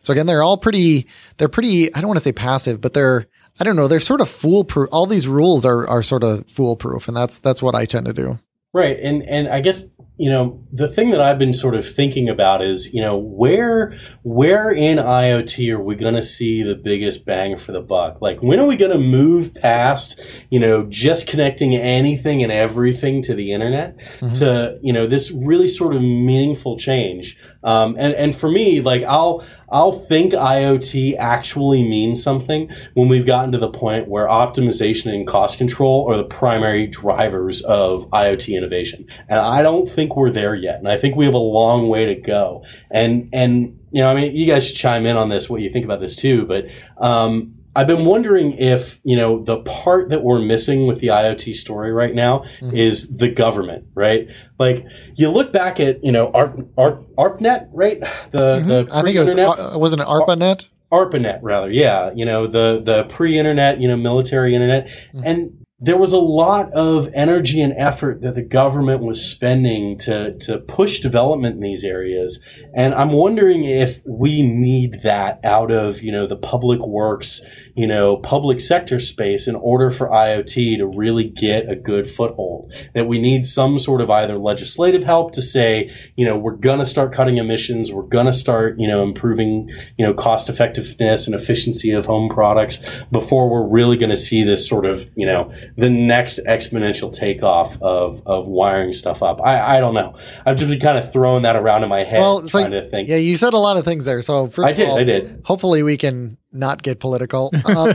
So again, they're all pretty. They're pretty. I don't want to say passive, but they're. I don't know. They're sort of foolproof. All these rules are are sort of foolproof, and that's that's what I tend to do. Right. And and I guess you know the thing that I've been sort of thinking about is you know where where in IoT are we going to see the biggest bang for the buck? Like when are we going to move past you know just connecting anything and everything to the internet mm-hmm. to you know this really sort of meaningful change? Um, and and for me, like I'll I'll think IoT actually means something when we've gotten to the point where optimization and cost control are the primary drivers of IoT innovation. And I don't think we're there yet. And I think we have a long way to go. And, and, you know, I mean, you guys should chime in on this, what you think about this too. But, um, I've been wondering if, you know, the part that we're missing with the IoT story right now is the government, right? Like you look back at, you know, ARP, ARP, ARPANET, right? The, the I think it was uh, wasn't it ARPANET? ARPANET rather, yeah. You know, the the pre-internet, you know, military internet. Mm-hmm. And there was a lot of energy and effort that the government was spending to to push development in these areas. And I'm wondering if we need that out of, you know, the public works, you know, public sector space in order for IoT to really get a good foothold. That we need some sort of either legislative help to say, you know, we're going to start cutting emissions, we're going to start, you know, improving, you know, cost effectiveness and efficiency of home products before we're really going to see this sort of, you know, the next exponential takeoff of, of wiring stuff up. I, I don't know. I've just been kind of throwing that around in my head, Well, trying to think. yeah, you said a lot of things there. So first I of did, all, I did. Hopefully, we can not get political. Um,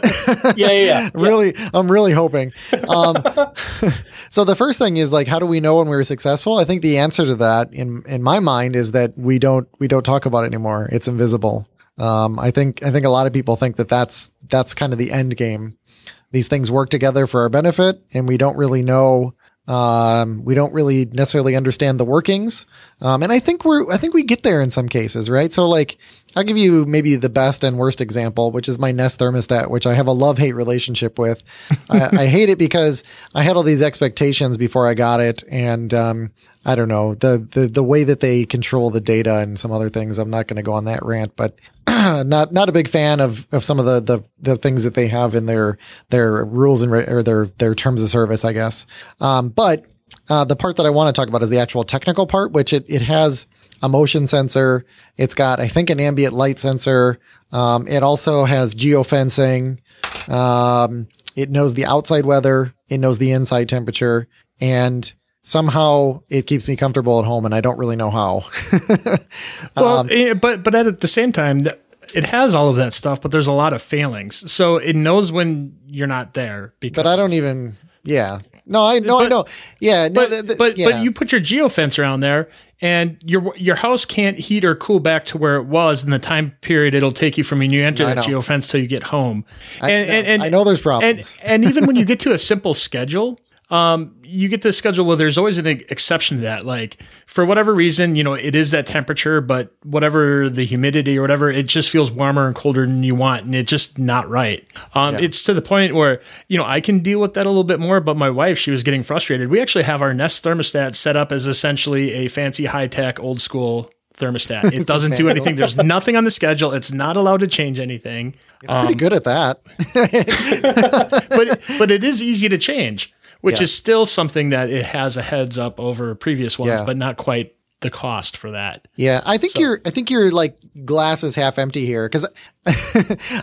yeah, yeah, yeah. really, I'm really hoping. Um, so the first thing is like, how do we know when we were successful? I think the answer to that, in in my mind, is that we don't we don't talk about it anymore. It's invisible. Um, I think I think a lot of people think that that's that's kind of the end game. These things work together for our benefit, and we don't really know. Um, we don't really necessarily understand the workings, um, and I think we're I think we get there in some cases, right? So like, I'll give you maybe the best and worst example, which is my Nest thermostat, which I have a love hate relationship with. I, I hate it because I had all these expectations before I got it, and um, I don't know the, the the way that they control the data and some other things. I'm not going to go on that rant, but not not a big fan of of some of the the, the things that they have in their their rules and re- or their their terms of service, I guess. Um, but uh, the part that I want to talk about is the actual technical part, which it it has a motion sensor. It's got I think an ambient light sensor. Um, it also has geofencing. Um, it knows the outside weather. It knows the inside temperature, and somehow it keeps me comfortable at home, and I don't really know how. Well, Um, eh, but but at the same time, it has all of that stuff, but there's a lot of failings. So it knows when you're not there. Because, but I don't even. Yeah. No, I know. I know. Yeah. No, But th- th- but yeah. but you put your geofence around there, and your your house can't heat or cool back to where it was in the time period it'll take you from when you enter that geofence till you get home. I, and, and, and I know there's and problems. and even when you get to a simple schedule, um, you get the schedule well there's always an exception to that. Like for whatever reason, you know, it is that temperature, but whatever the humidity or whatever, it just feels warmer and colder than you want, and it's just not right. Um, yeah. It's to the point where you know I can deal with that a little bit more, but my wife, she was getting frustrated. We actually have our Nest thermostat set up as essentially a fancy, high tech, old school thermostat. It doesn't do anything. There's nothing on the schedule. It's not allowed to change anything. It's um, pretty good at that. but but it is easy to change which yeah. is still something that it has a heads up over previous ones, yeah. but not quite the cost for that. Yeah, I think so. you're. I think you're like glass is half empty here because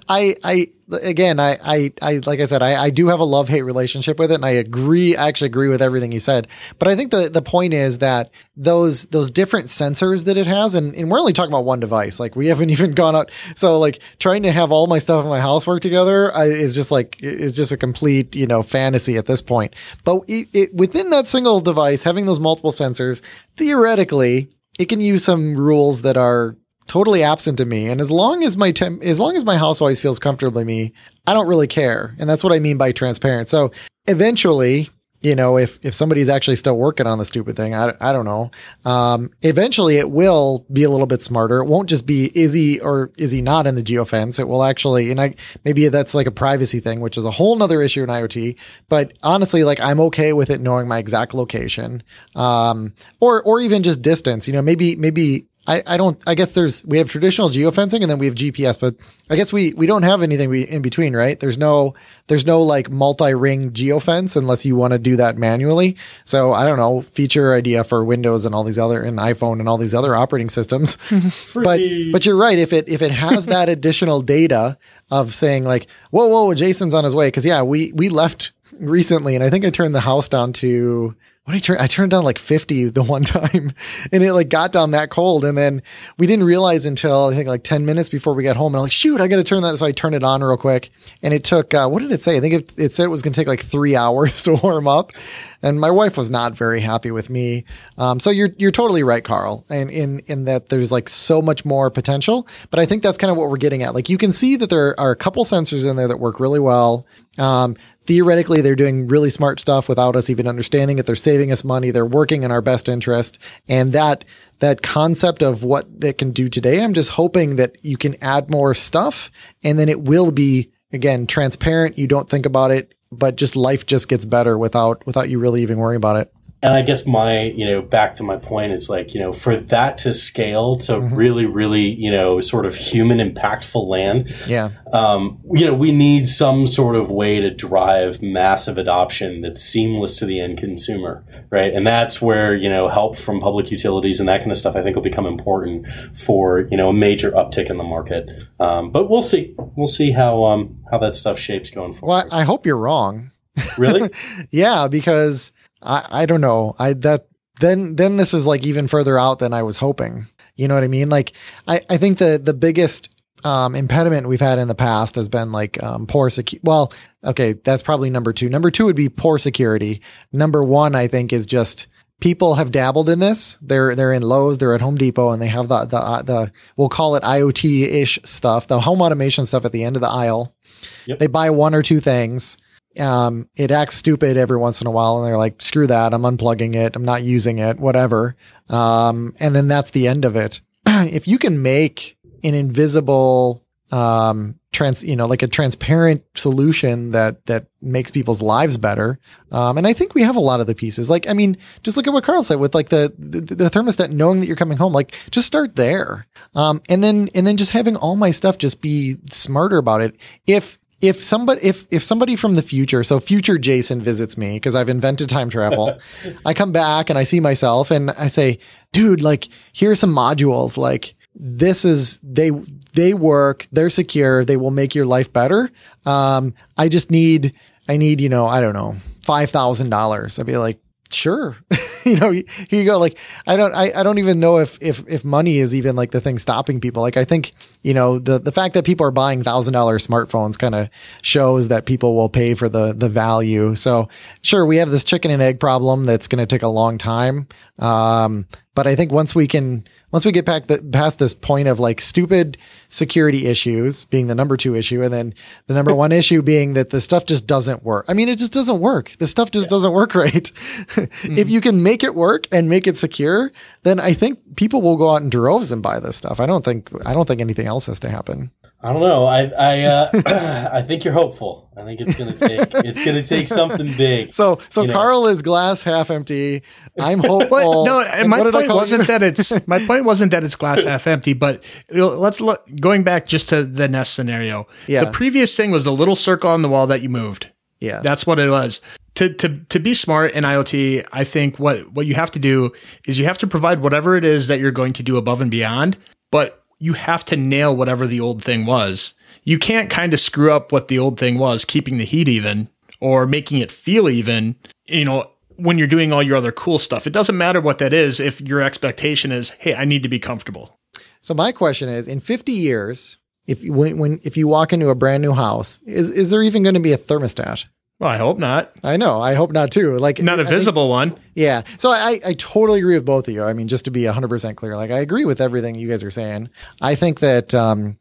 I, I again, I, I, I, like I said, I, I do have a love hate relationship with it, and I agree. I actually agree with everything you said. But I think the the point is that those those different sensors that it has, and, and we're only talking about one device. Like we haven't even gone out. So like trying to have all my stuff in my house work together I, is just like is just a complete you know fantasy at this point. But it, it, within that single device, having those multiple sensors, theoretically, it can use some rules that are totally absent to me. And as long as my temp, as long as my house always feels comfortable to me, I don't really care. And that's what I mean by transparent. So eventually, you know, if if somebody's actually still working on the stupid thing, I, I don't know. Um, eventually, it will be a little bit smarter. It won't just be is he or is he not in the geofence. It will actually, and I maybe that's like a privacy thing, which is a whole nother issue in IoT. But honestly, like I'm okay with it knowing my exact location, um, or or even just distance. You know, maybe maybe I, I don't I guess there's we have traditional geofencing and then we have GPS, but I guess we we don't have anything in between, right? There's no there's no like multi-ring geofence unless you want to do that manually. So I don't know, feature idea for Windows and all these other and iPhone and all these other operating systems. but but you're right, if it if it has that additional data of saying like, whoa, whoa, Jason's on his way. Cause yeah, we we left recently and I think I turned the house down to what I turned, I turned down like 50 the one time and it like got down that cold. And then we didn't realize until I think like 10 minutes before we got home. And I'm like, shoot, I got to turn that. So I turned it on real quick. And it took, uh, what did it say? I think it, it said it was going to take like three hours to warm up. And my wife was not very happy with me. Um, so you're, you're totally right, Carl. And in, in that there's like so much more potential. But I think that's kind of what we're getting at. Like you can see that there are a couple sensors in there that work really well. Um, theoretically, they're doing really smart stuff without us even understanding it. They're saving us money. They're working in our best interest. And that, that concept of what they can do today, I'm just hoping that you can add more stuff and then it will be again transparent. You don't think about it, but just life just gets better without, without you really even worrying about it and I guess my, you know, back to my point is like, you know, for that to scale to mm-hmm. really, really, you know, sort of human impactful land. Yeah. Um, you know, we need some sort of way to drive massive adoption that's seamless to the end consumer, right? And that's where, you know, help from public utilities and that kind of stuff, I think will become important for, you know, a major uptick in the market. Um, but we'll see. We'll see how, um, how that stuff shapes going forward. Well, I hope you're wrong. Really? yeah, because I, I don't know. I that then then this is like even further out than I was hoping. You know what I mean? Like I, I think the the biggest um, impediment we've had in the past has been like um, poor security. Well, okay, that's probably number two. Number two would be poor security. Number one, I think, is just people have dabbled in this. They're they're in Lowe's, they're at Home Depot, and they have the the uh, the we'll call it IoT ish stuff, the home automation stuff at the end of the aisle. Yep. They buy one or two things um, it acts stupid every once in a while, and they're like, "Screw that! I'm unplugging it. I'm not using it. Whatever." Um, and then that's the end of it. if you can make an invisible, um, trans, you know, like a transparent solution that that makes people's lives better, um, and I think we have a lot of the pieces. Like, I mean, just look at what Carl said with like the the, the thermostat, knowing that you're coming home. Like, just start there, um, and then and then just having all my stuff just be smarter about it. If if somebody if if somebody from the future, so future Jason visits me because I've invented time travel, I come back and I see myself and I say, dude, like here's some modules. Like this is they they work, they're secure, they will make your life better. Um, I just need I need, you know, I don't know, five thousand dollars. I'd be like, sure. You know here you go. Like i don't I, I don't even know if if if money is even like the thing stopping people. Like i think you know the the fact that people are buying thousand dollar smartphones kind of shows that people will pay for the the value. So sure we have this chicken and egg problem that's going to take a long time. Um But I think once we can, once we get back the, past this point of like stupid security issues being the number two issue, and then the number one issue being that the stuff just doesn't work. I mean, it just doesn't work. The stuff just doesn't work right. If you can make it work and make it secure, then I think people will go out in droves and buy this stuff. I don't think, I don't think anything else has to happen. I don't know. I I uh, I think you're hopeful. I think it's gonna take it's gonna take something big. So, so You know. Carl is glass half empty. I'm hopeful. No, And my what did I point wasn't you? that it's my point wasn't that it's glass half empty, but let's look going back just to the Nest scenario. Yeah. The previous thing was the little circle on the wall that you moved. Yeah. That's what it was. To to to be smart in IoT, I think what what you have to do is you have to provide whatever it is that you're going to do above and beyond, but you have to nail whatever the old thing was. You can't kind of screw up what the old thing was, keeping the heat even or making it feel even, you know, when you're doing all your other cool stuff. It doesn't matter what that is if your expectation is, "Hey, I need to be comfortable." So my question is, in 50 years, if you, when, when if you walk into a brand new house, is is there even going to be a thermostat? Well, I hope not. I know. I hope not too. Like Not I a think- visible one. yeah. So I, I totally agree with both of you. I mean, just to be 100% clear, like I agree with everything you guys are saying. I think that, um,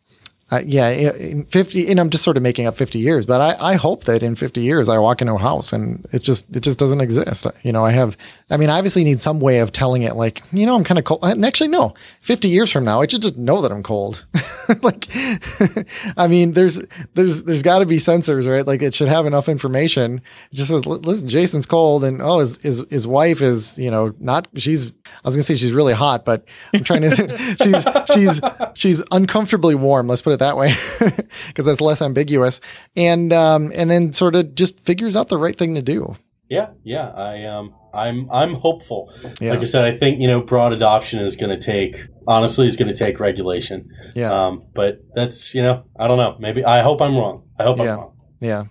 uh, yeah, in 50, and I'm just sort of making up 50 years, but I, I hope that in 50 years I walk into a house and it just, it just doesn't exist. You know, I have, I mean, I obviously need some way of telling it like, you know, I'm kind of cold. And actually, no, 50 years from now, I should just know that I'm cold. like, I mean, there's, there's, there's got to be sensors, right? Like it should have enough information. It just says, listen, Jason's cold and oh, his, his, his wife is, you know, not, she's, I was gonna say she's really hot, but I'm trying to, she's, she's, she's uncomfortably warm. Let's put it that way. Cause that's less ambiguous. And, um, and then sort of just figures out the right thing to do. Yeah, yeah. I um I'm I'm hopeful. Yeah. Like I said, I think you know broad adoption is going to take honestly is going to take regulation. Yeah. Um, but that's you know I don't know. Maybe I hope I'm wrong. I hope Yeah. I'm wrong. Yeah.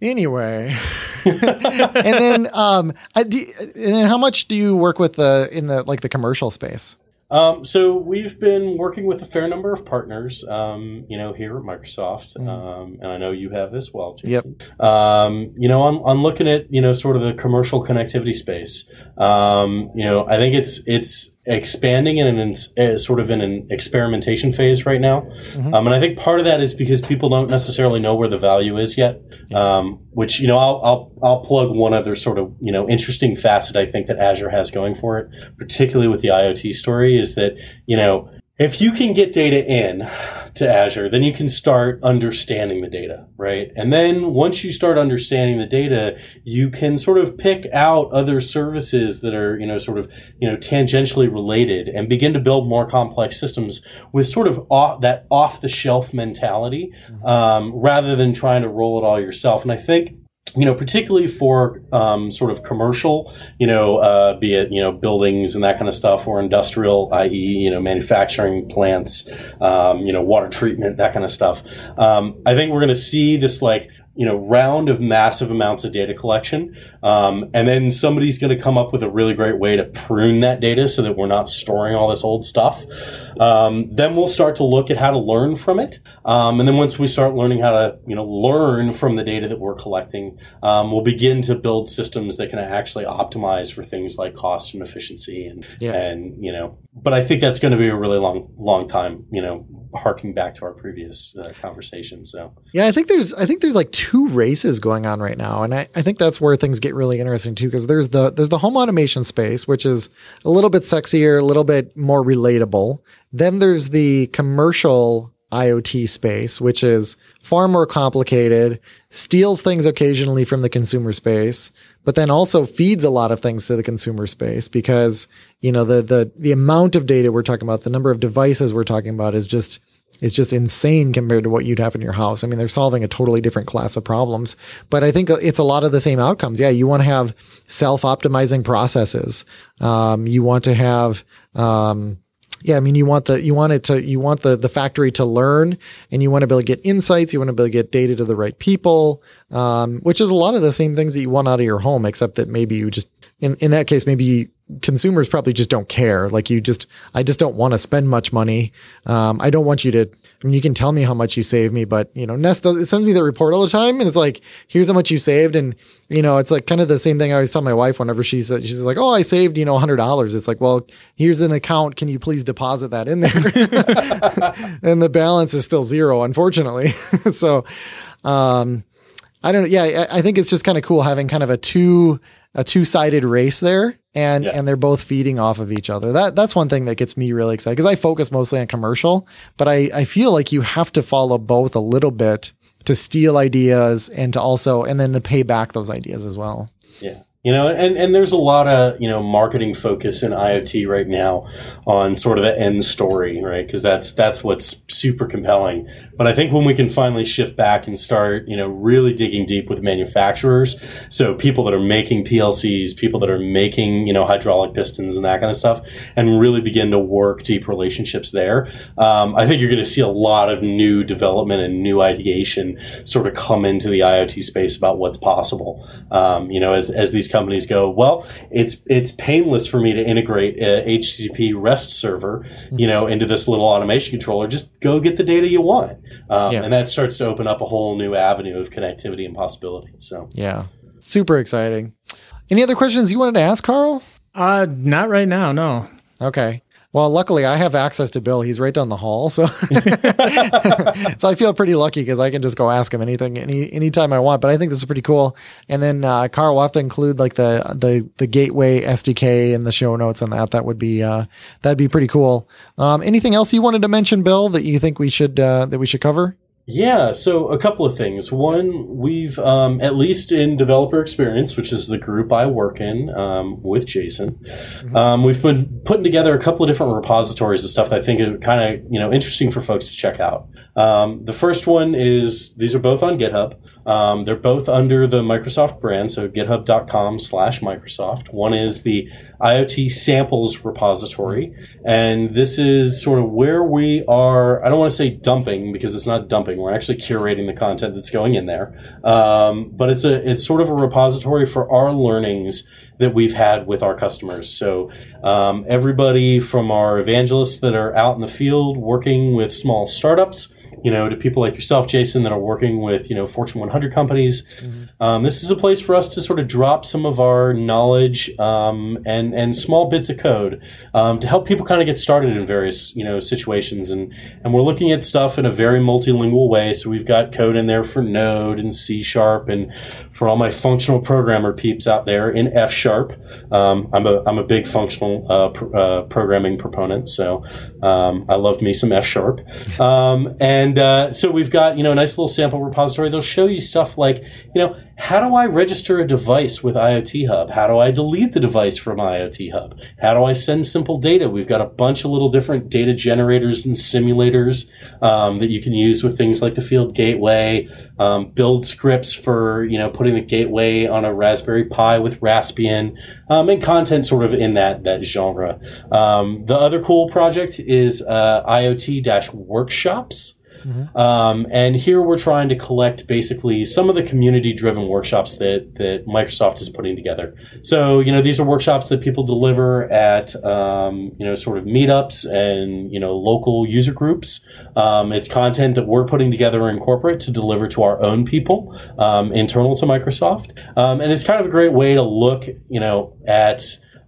Anyway, and then um, I do, and then how much do you work with the in the like the commercial space? Um, so we've been working with a fair number of partners, um, you know, here at Microsoft, Mm-hmm. um, and I know you have as well, Jason. Um, you know, I'm, I'm looking at you know sort of the commercial connectivity space. Um, you know, I think it's it's expanding in an uh, sort of in an experimentation phase right now, Mm-hmm. um, and I think part of that is because people don't necessarily know where the value is yet. Um, which you know, I'll, I'll I'll plug one other sort of you know interesting facet I think that Azure has going for it, particularly with the IoT story, is that you know if you can get data in to Azure, then you can start understanding the data, right? And then once you start understanding the data, you can sort of pick out other services that are, you know, sort of, you know, tangentially related and begin to build more complex systems with sort of off, that off the shelf mentality, um, rather than trying to roll it all yourself. And I think you know, particularly for um, sort of commercial, you know, uh, be it you know buildings and that kind of stuff, or industrial, i.e., you know, manufacturing plants, um, you know, water treatment, that kind of stuff. Um, I think we're going to see this like you know round of massive amounts of data collection, um, and then somebody's going to come up with a really great way to prune that data so that we're not storing all this old stuff. Um, then we'll start to look at how to learn from it, um, and then once we start learning how to you know learn from the data that we're collecting, um, we'll begin to build systems that can actually optimize for things like cost and efficiency and Yeah. and you know. But I think that's going to be a really long long time. You know, harking back to our previous uh, conversation. So Yeah, I think there's I think there's like two races going on right now, and I, I think that's where things get really interesting too. Because there's the there's the home automation space, which is a little bit sexier, a little bit more relatable. Then there's the commercial IoT space, which is far more complicated, steals things occasionally from the consumer space, but then also feeds a lot of things to the consumer space because you know the the the amount of data we're talking about, the number of devices we're talking about is just is just insane compared to what you'd have in your house. I mean, they're solving a totally different class of problems, but I think it's a lot of the same outcomes. Yeah, you want to have self-optimizing processes. Um, you want to have, um, yeah, I mean, you want the you want it to you want the the factory to learn, and you want to be able to get insights. You want to be able to get data to the right people, um, which is a lot of the same things that you want out of your home, except that maybe you just in in that case maybe consumers probably just don't care. Like you just, I just don't want to spend much money. Um, I don't want you to, I mean, you can tell me how much you save me, but you know, Nest does, it sends me the report all the time and it's like, here's how much you saved. And, you know, it's like kind of the same thing I always tell my wife whenever she says, she's like, oh, I saved, you know, hundred dollars. It's like, well, here's an account. Can you please deposit that in there? and the balance is still zero, unfortunately. so, um, I don't. Yeah, I, I think it's just kind of cool having kind of a two a two sided race there, and Yeah. and they're both feeding off of each other. That that's one thing that gets me really excited because I focus mostly on commercial, but I I feel like you have to follow both a little bit to steal ideas and to also and then to pay back those ideas as well. Yeah. You know, and, and there's a lot of, you know, marketing focus in IoT right now on sort of the end story, right? Because that's, that's what's super compelling. But I think when we can finally shift back and start, you know, really digging deep with manufacturers, so people that are making PLCs, people that are making, you know, hydraulic pistons and that kind of stuff, and really begin to work deep relationships there, um, I think you're going to see a lot of new development and new ideation sort of come into the IoT space about what's possible. Um, you know, as, as these companies go, well, it's it's painless for me to integrate a HTTP REST server, you know, into this little automation controller. Just go get the data you want, um, Yeah. and that starts to open up a whole new avenue of connectivity and possibility. So. Yeah, super exciting. Any other questions you wanted to ask, Carl? Uh, not right now. No. Okay. Well, luckily I have access to Bill. He's right down the hall, so so I feel pretty lucky because I can just go ask him anything any anytime I want. But I think this is pretty cool. And then uh, Carl will have to include like the the the gateway SDK in the show notes and that. That would be uh, that'd be pretty cool. Um, anything else you wanted to mention, Bill, that you think we should uh, that we should cover? Yeah, so a couple of things. One, we've um, at least in developer experience, which is the group I work in um, with Jason, um, we've been putting together a couple of different repositories of stuff that I think are kind of you know interesting for folks to check out. Um, the first one is these are both on GitHub. Um, they're both under the Microsoft brand, so GitHub.com/slash Microsoft. One is the IoT samples repository, and this is sort of where we are. I don't want to say dumping because it's not dumping. We're actually curating the content that's going in there, um, but it's a it's sort of a repository for our learnings that we've had with our customers. So um, everybody from our evangelists that are out in the field working with small startups, you know, to people like yourself, Jason, that are working with you know Fortune 100 companies. Um, this is a place for us to sort of drop some of our knowledge um, and and small bits of code um, to help people kind of get started in various you know situations. And and we're looking at stuff in a very multilingual way. So we've got code in there for Node and C Sharp, and for all my functional programmer peeps out there in F Sharp. Um, I'm a I'm a big functional uh, pr- uh, programming proponent, so um, I love me some F Sharp. Um, and uh, so we've got you know a nice little sample repository. They'll show you stuff like you know how do I register a device with IoT Hub? How do I delete the device from IoT Hub? How do I send simple data? We've got a bunch of little different data generators and simulators um, that you can use with things like the Field Gateway. Um, build scripts for you know putting the gateway on a Raspberry Pi with Raspbian, um, and content sort of in that that genre. Um, the other cool project is uh, IoT workshops. Um, and here we're trying to collect basically some of the community driven workshops that, that Microsoft is putting together. So, you know, these are workshops that people deliver at, um, you know, sort of meetups and, you know, local user groups. Um, it's content that we're putting together in corporate to deliver to our own people, um, internal to Microsoft. Um, and it's kind of a great way to look, you know, at,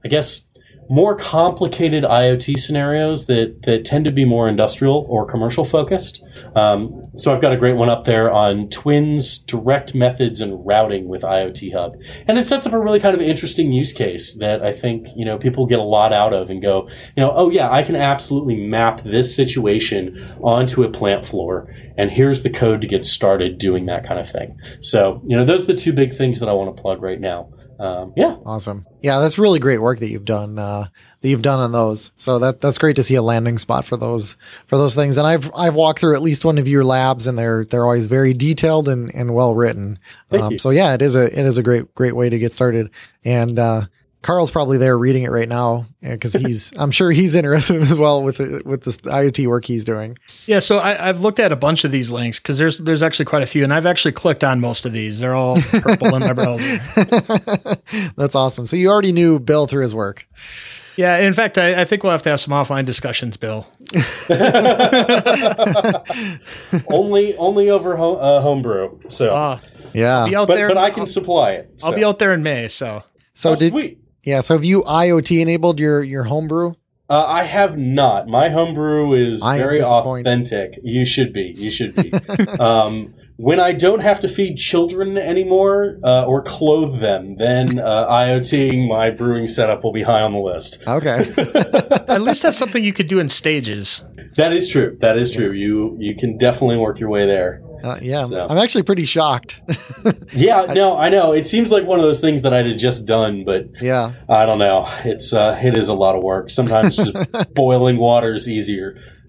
I guess, more complicated IoT scenarios that, that tend to be more industrial or commercial focused. Um, so I've got a great one up there on twins, direct methods, and routing with IoT Hub, and it sets up a really kind of interesting use case that I think you know people get a lot out of and go, you know, oh yeah, I can absolutely map this situation onto a plant floor, and here's the code to get started doing that kind of thing. So you know, those are the two big things that I want to plug right now. Um, yeah, Awesome. Yeah, that's really great work that you've done. Uh, that you've done on those. So that that's great to see a landing spot for those for those things. And I've I've walked through at least one of your labs, and they're they're always very detailed and, and well written. Um, so yeah, it is a it is a great great way to get started. And uh, Carl's probably there reading it right now because he's. I'm sure he's interested as well with the, with this IoT work he's doing. Yeah, so I, I've looked at a bunch of these links because there's there's actually quite a few, and I've actually clicked on most of these. They're all purple in my browser. That's awesome. So you already knew Bill through his work. Yeah, in fact, I, I think we'll have to have some offline discussions, Bill. only only over home, uh, homebrew. So, Uh, Yeah. be out but there. but I can I'll, supply it. I'll be out there in May. So so Oh, did sweet. Yeah. So have you IoT enabled your your homebrew? Uh, I have not. My homebrew is I very authentic. You should be. You should be. um, when I don't have to feed children anymore uh, or clothe them, then uh, IoTing my brewing setup will be high on the list. Okay. at least that's something you could do in stages. That is true. That is true. You you can definitely work your way there. Uh, yeah. So. I'm actually pretty shocked. Yeah, no, I know. It seems like one of those things that I'd have just done, but yeah. I don't know. It's uh, it is a lot of work. Sometimes just boiling water is easier.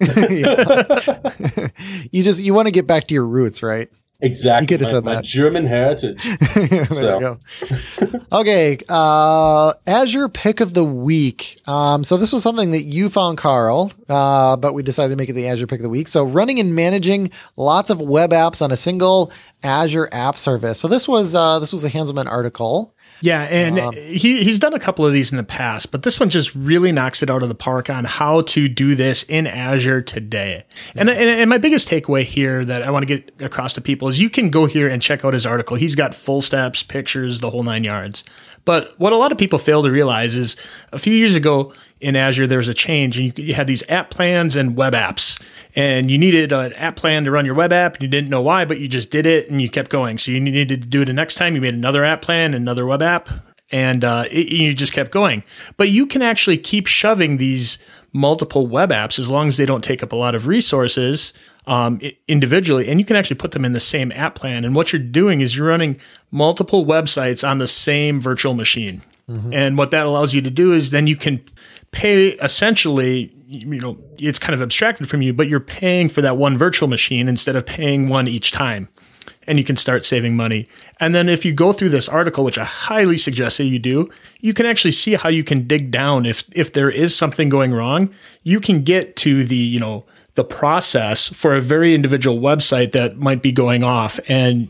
you just you want to get back to your roots, right? Exactly. You could have said my that. German heritage. there So. you go. okay, uh, Azure pick of the week. Um, so this was something that you found, Carl, uh, but we decided to make it the Azure pick of the week. So running and managing lots of web apps on a single Azure app service. So this was uh, this was a Hanselman article. Yeah, and um, he he's done a couple of these in the past, but this one just really knocks it out of the park on how to do this in Azure today. And, and and my biggest takeaway here that I want to get across to people is you can go here and check out his article. He's got full steps, pictures, the whole nine yards. But what a lot of people fail to realize is a few years ago in Azure, there was a change and you, you had these app plans and web apps. And you needed an app plan to run your web app. And you didn't know why, but you just did it and you kept going. So you needed to do it the next time. You made another app plan, another web app, and uh, it, you just kept going. But you can actually keep shoving these multiple web apps as long as they don't take up a lot of resources um, individually, and you can actually put them in the same app plan. And what you're doing is you're running multiple websites on the same virtual machine. And what that allows you to do is then you can pay essentially, you know, it's kind of abstracted from you, but you're paying for that one virtual machine instead of paying one each time and you can start saving money. And then if you go through this article, which I highly suggest that you do, you can actually see how you can dig down if if there is something going wrong, you can get to the, you know, the process for a very individual website that might be going off and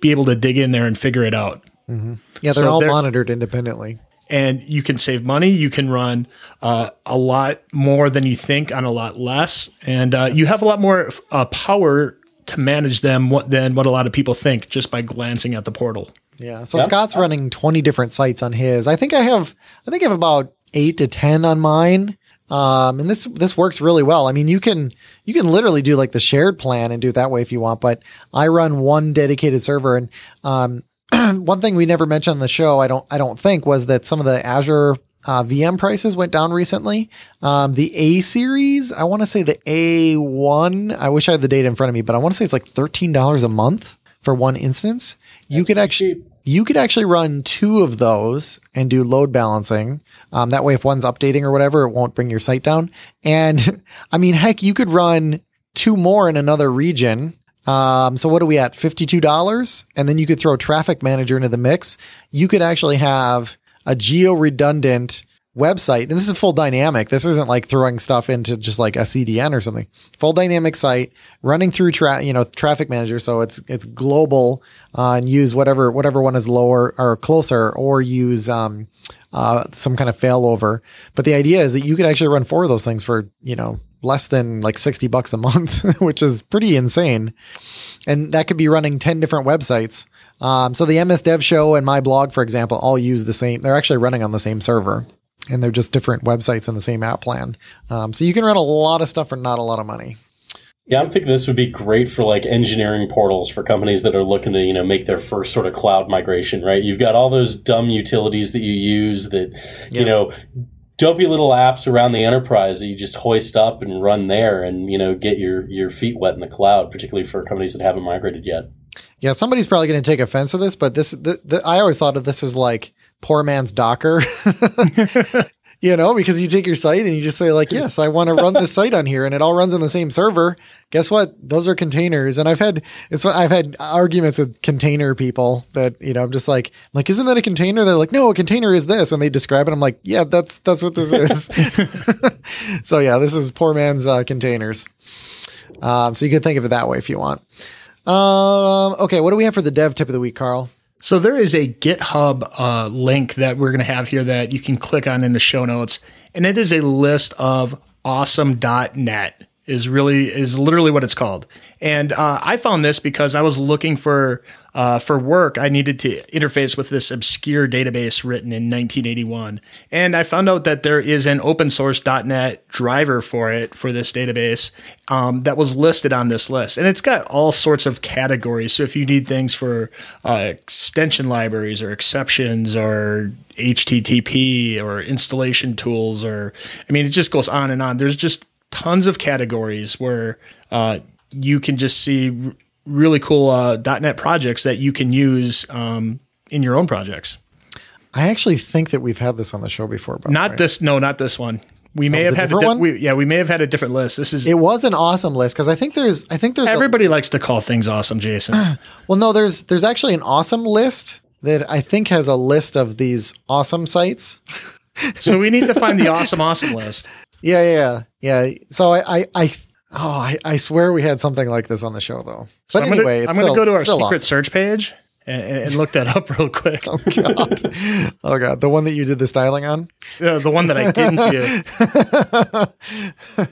be able to dig in there and figure it out. Yeah, they're So all they're- monitored independently. And you can save money. You can run uh, a lot more than you think on a lot less, and uh, you have a lot more uh, power to manage them what, than what a lot of people think just by glancing at the portal. Yeah. So Scott's running 20 different sites on his. I think I have I think I have about 8 to 10 on mine. Um, and this this works really well. I mean, you can you can literally do like the shared plan and do it that way if you want, but I run one dedicated server and um one thing we never mentioned on the show, I don't I don't think was that some of the Azure uh, VM prices went down recently. Um, the A series, I want to say the A1, I wish I had the data in front of me, but I want to say it's like $13 a month for one instance. you could actually cheap. you could actually run two of those and do load balancing. Um, that way, if one's updating or whatever, it won't bring your site down. And I mean, heck, you could run two more in another region. Um, so what are we at? $52. And then you could throw traffic manager into the mix. You could actually have a geo redundant website. And this is full dynamic. This isn't like throwing stuff into just like a CDN or something. Full dynamic site running through tra- you know, traffic manager. So it's, it's global, uh, and use whatever, whatever one is lower or closer or use, um, uh, some kind of failover. But the idea is that you could actually run four of those things for, you know, less than like 60 bucks a month, which is pretty insane. And that could be running 10 different websites. Um, so the MS Dev Show and my blog, for example, all use the same, they're actually running on the same server and they're just different websites in the same app plan. Um, so you can run a lot of stuff for not a lot of money. Yeah, I'm thinking this would be great for like engineering portals for companies that are looking to, you know, make their first sort of cloud migration, right? You've got all those dumb utilities that you use that, Yeah. you know, dopey little apps around the enterprise that you just hoist up and run there and, you know, get your, your feet wet in the cloud, particularly for companies that haven't migrated yet. Yeah, somebody's probably going to take offense to this, but this, the, the, I always thought of this as like poor man's Docker. you know, because you take your site and you just say like, yes, I want to run this site on here and it all runs on the same server. Guess what? Those are containers. And I've had, it's, I've had arguments with container people that, you know, I'm just like, I'm like, isn't that a container? They're like, no, a container is this. And they describe it. I'm like, yeah, that's, that's what this is. so yeah, this is poor man's uh, containers. Um, so you could think of it that way if you want. Um, okay. What do we have for the dev tip of the week, Carl? So there is a GitHub uh, link that we're going to have here that you can click on in the show notes, and it is a list of awesome.net is really is literally what it's called. And uh, I found this because I was looking for uh, for work. I needed to interface with this obscure database written in 1981, and I found out that there is an open source .NET driver for it for this database um, that was listed on this list, and it's got all sorts of categories. So if you need things for uh, extension libraries or exceptions or HTTP or installation tools, or I mean, it just goes on and on. There's just tons of categories where uh, you can just see r- really cool uh, .NET projects that you can use um, in your own projects. I actually think that we've had this on the show before. but Not this, no, not this one. We may have a had a di- one? we, yeah, we may have had a different list. This is It was an awesome list because I think there's, I think there's, a- everybody likes to call things awesome, Jason. well, no, there's, there's actually an awesome list that I think has a list of these awesome sites. so we need to find the awesome, awesome list. Yeah, yeah, yeah. yeah. So I, I, I oh, I, I swear we had something like this on the show though. So But I'm anyway, gonna, it's I'm going to go to our secret awesome. search page and, and look that up real quick. Oh god, oh god, the one that you did the styling on. Uh, the one that I didn't do.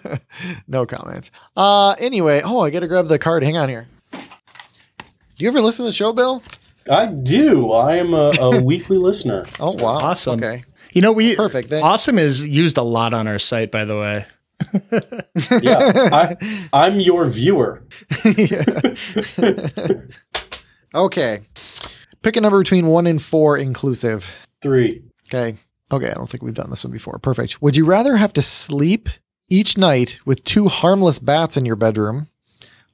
no comment. Uh, anyway, oh, I got to grab the card. Hang on here. Do you ever listen to the show, Bill? I do. I am a, a weekly listener. Oh wow, Awesome. Okay, You know, we Perfect. Then- awesome is used a lot on our site, by the way. Yeah, I, I'm your viewer. okay. Pick a number between one and four, inclusive. Three. Okay. Okay, I don't think we've done this one before. Perfect. Would you rather have to sleep each night with two harmless bats in your bedroom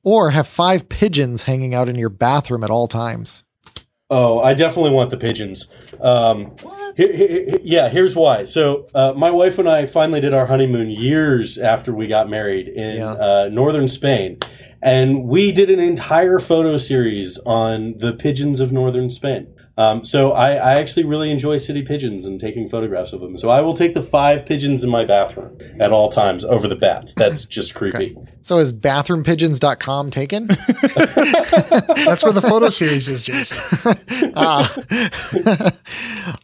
or have five pigeons hanging out in your bathroom at all times? Oh, I definitely want the pigeons. Um, he- he- he- yeah, here's why. So, uh, my wife and I finally did our honeymoon years after we got married in Yeah. uh, northern Spain. And we did an entire photo series on the pigeons of northern Spain. Um, so, I, I actually really enjoy city pigeons and taking photographs of them. So, I will take the five pigeons in my bathroom at all times over the bats. That's just creepy. So is bathroompigeons.com taken? That's where the photo series is, Jason. ah.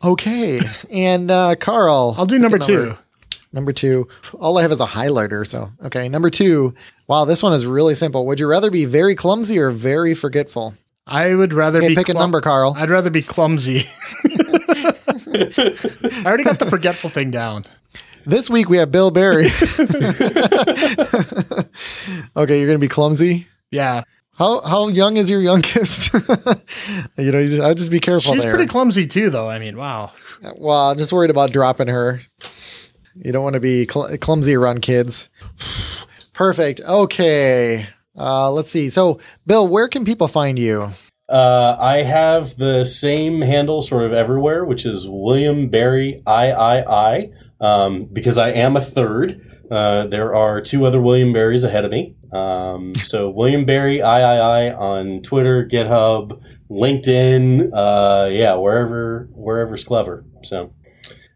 okay. And uh, Carl. I'll do number pick a two. Number two. All I have is a highlighter. So, okay. Number two. Wow, this one is really simple. Would you rather be very clumsy or very forgetful? I would rather Okay, be pick a number, Carl. I'd rather be clumsy. I already got the forgetful thing down. This week we have Bill Barry. okay, you're going to be clumsy. Yeah, How how young is your youngest? you know, you just, I'd just be careful she's there. pretty clumsy too, though. I mean, wow. well, I'm just worried about dropping her. You don't want to be cl- clumsy around kids. Perfect. Okay. Uh, let's see. So, Bill, where can people find you? Uh, I have the same handle sort of everywhere, which is William Barry III, um, because I am a third. Uh, there are two other William Barrys ahead of me. Um, so William Barry III on Twitter, GitHub, LinkedIn, uh, yeah, wherever wherever's clever. So,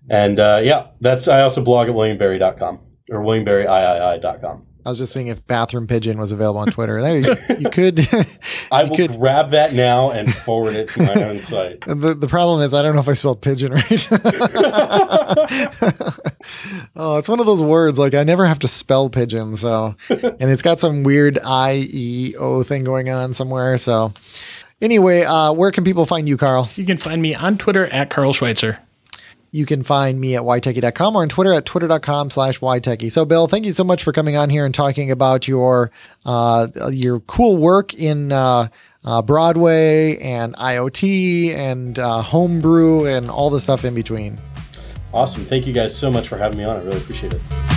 and uh, yeah, that's I also blog at williambarry.com or williambarryiii.com. I was just seeing if Bathroom Pigeon was available on Twitter. There you, you could. I will could. grab that now and forward it to my own site. The, the problem is I don't know if I spelled pigeon right. oh, it's one of those words like I never have to spell pigeon, so and it's got some weird I E O thing going on somewhere. So anyway, uh, where can people find you, Carl? You can find me on Twitter at Carl Schweitzer. You can find me at ytechie.com or on Twitter at twitter.com slash ytechie. So, Bill, thank you so much for coming on here and talking about your uh, your cool work in uh, uh, Broadway and IoT and uh, homebrew and all the stuff in between. Awesome. Thank you guys so much for having me on. I really appreciate it.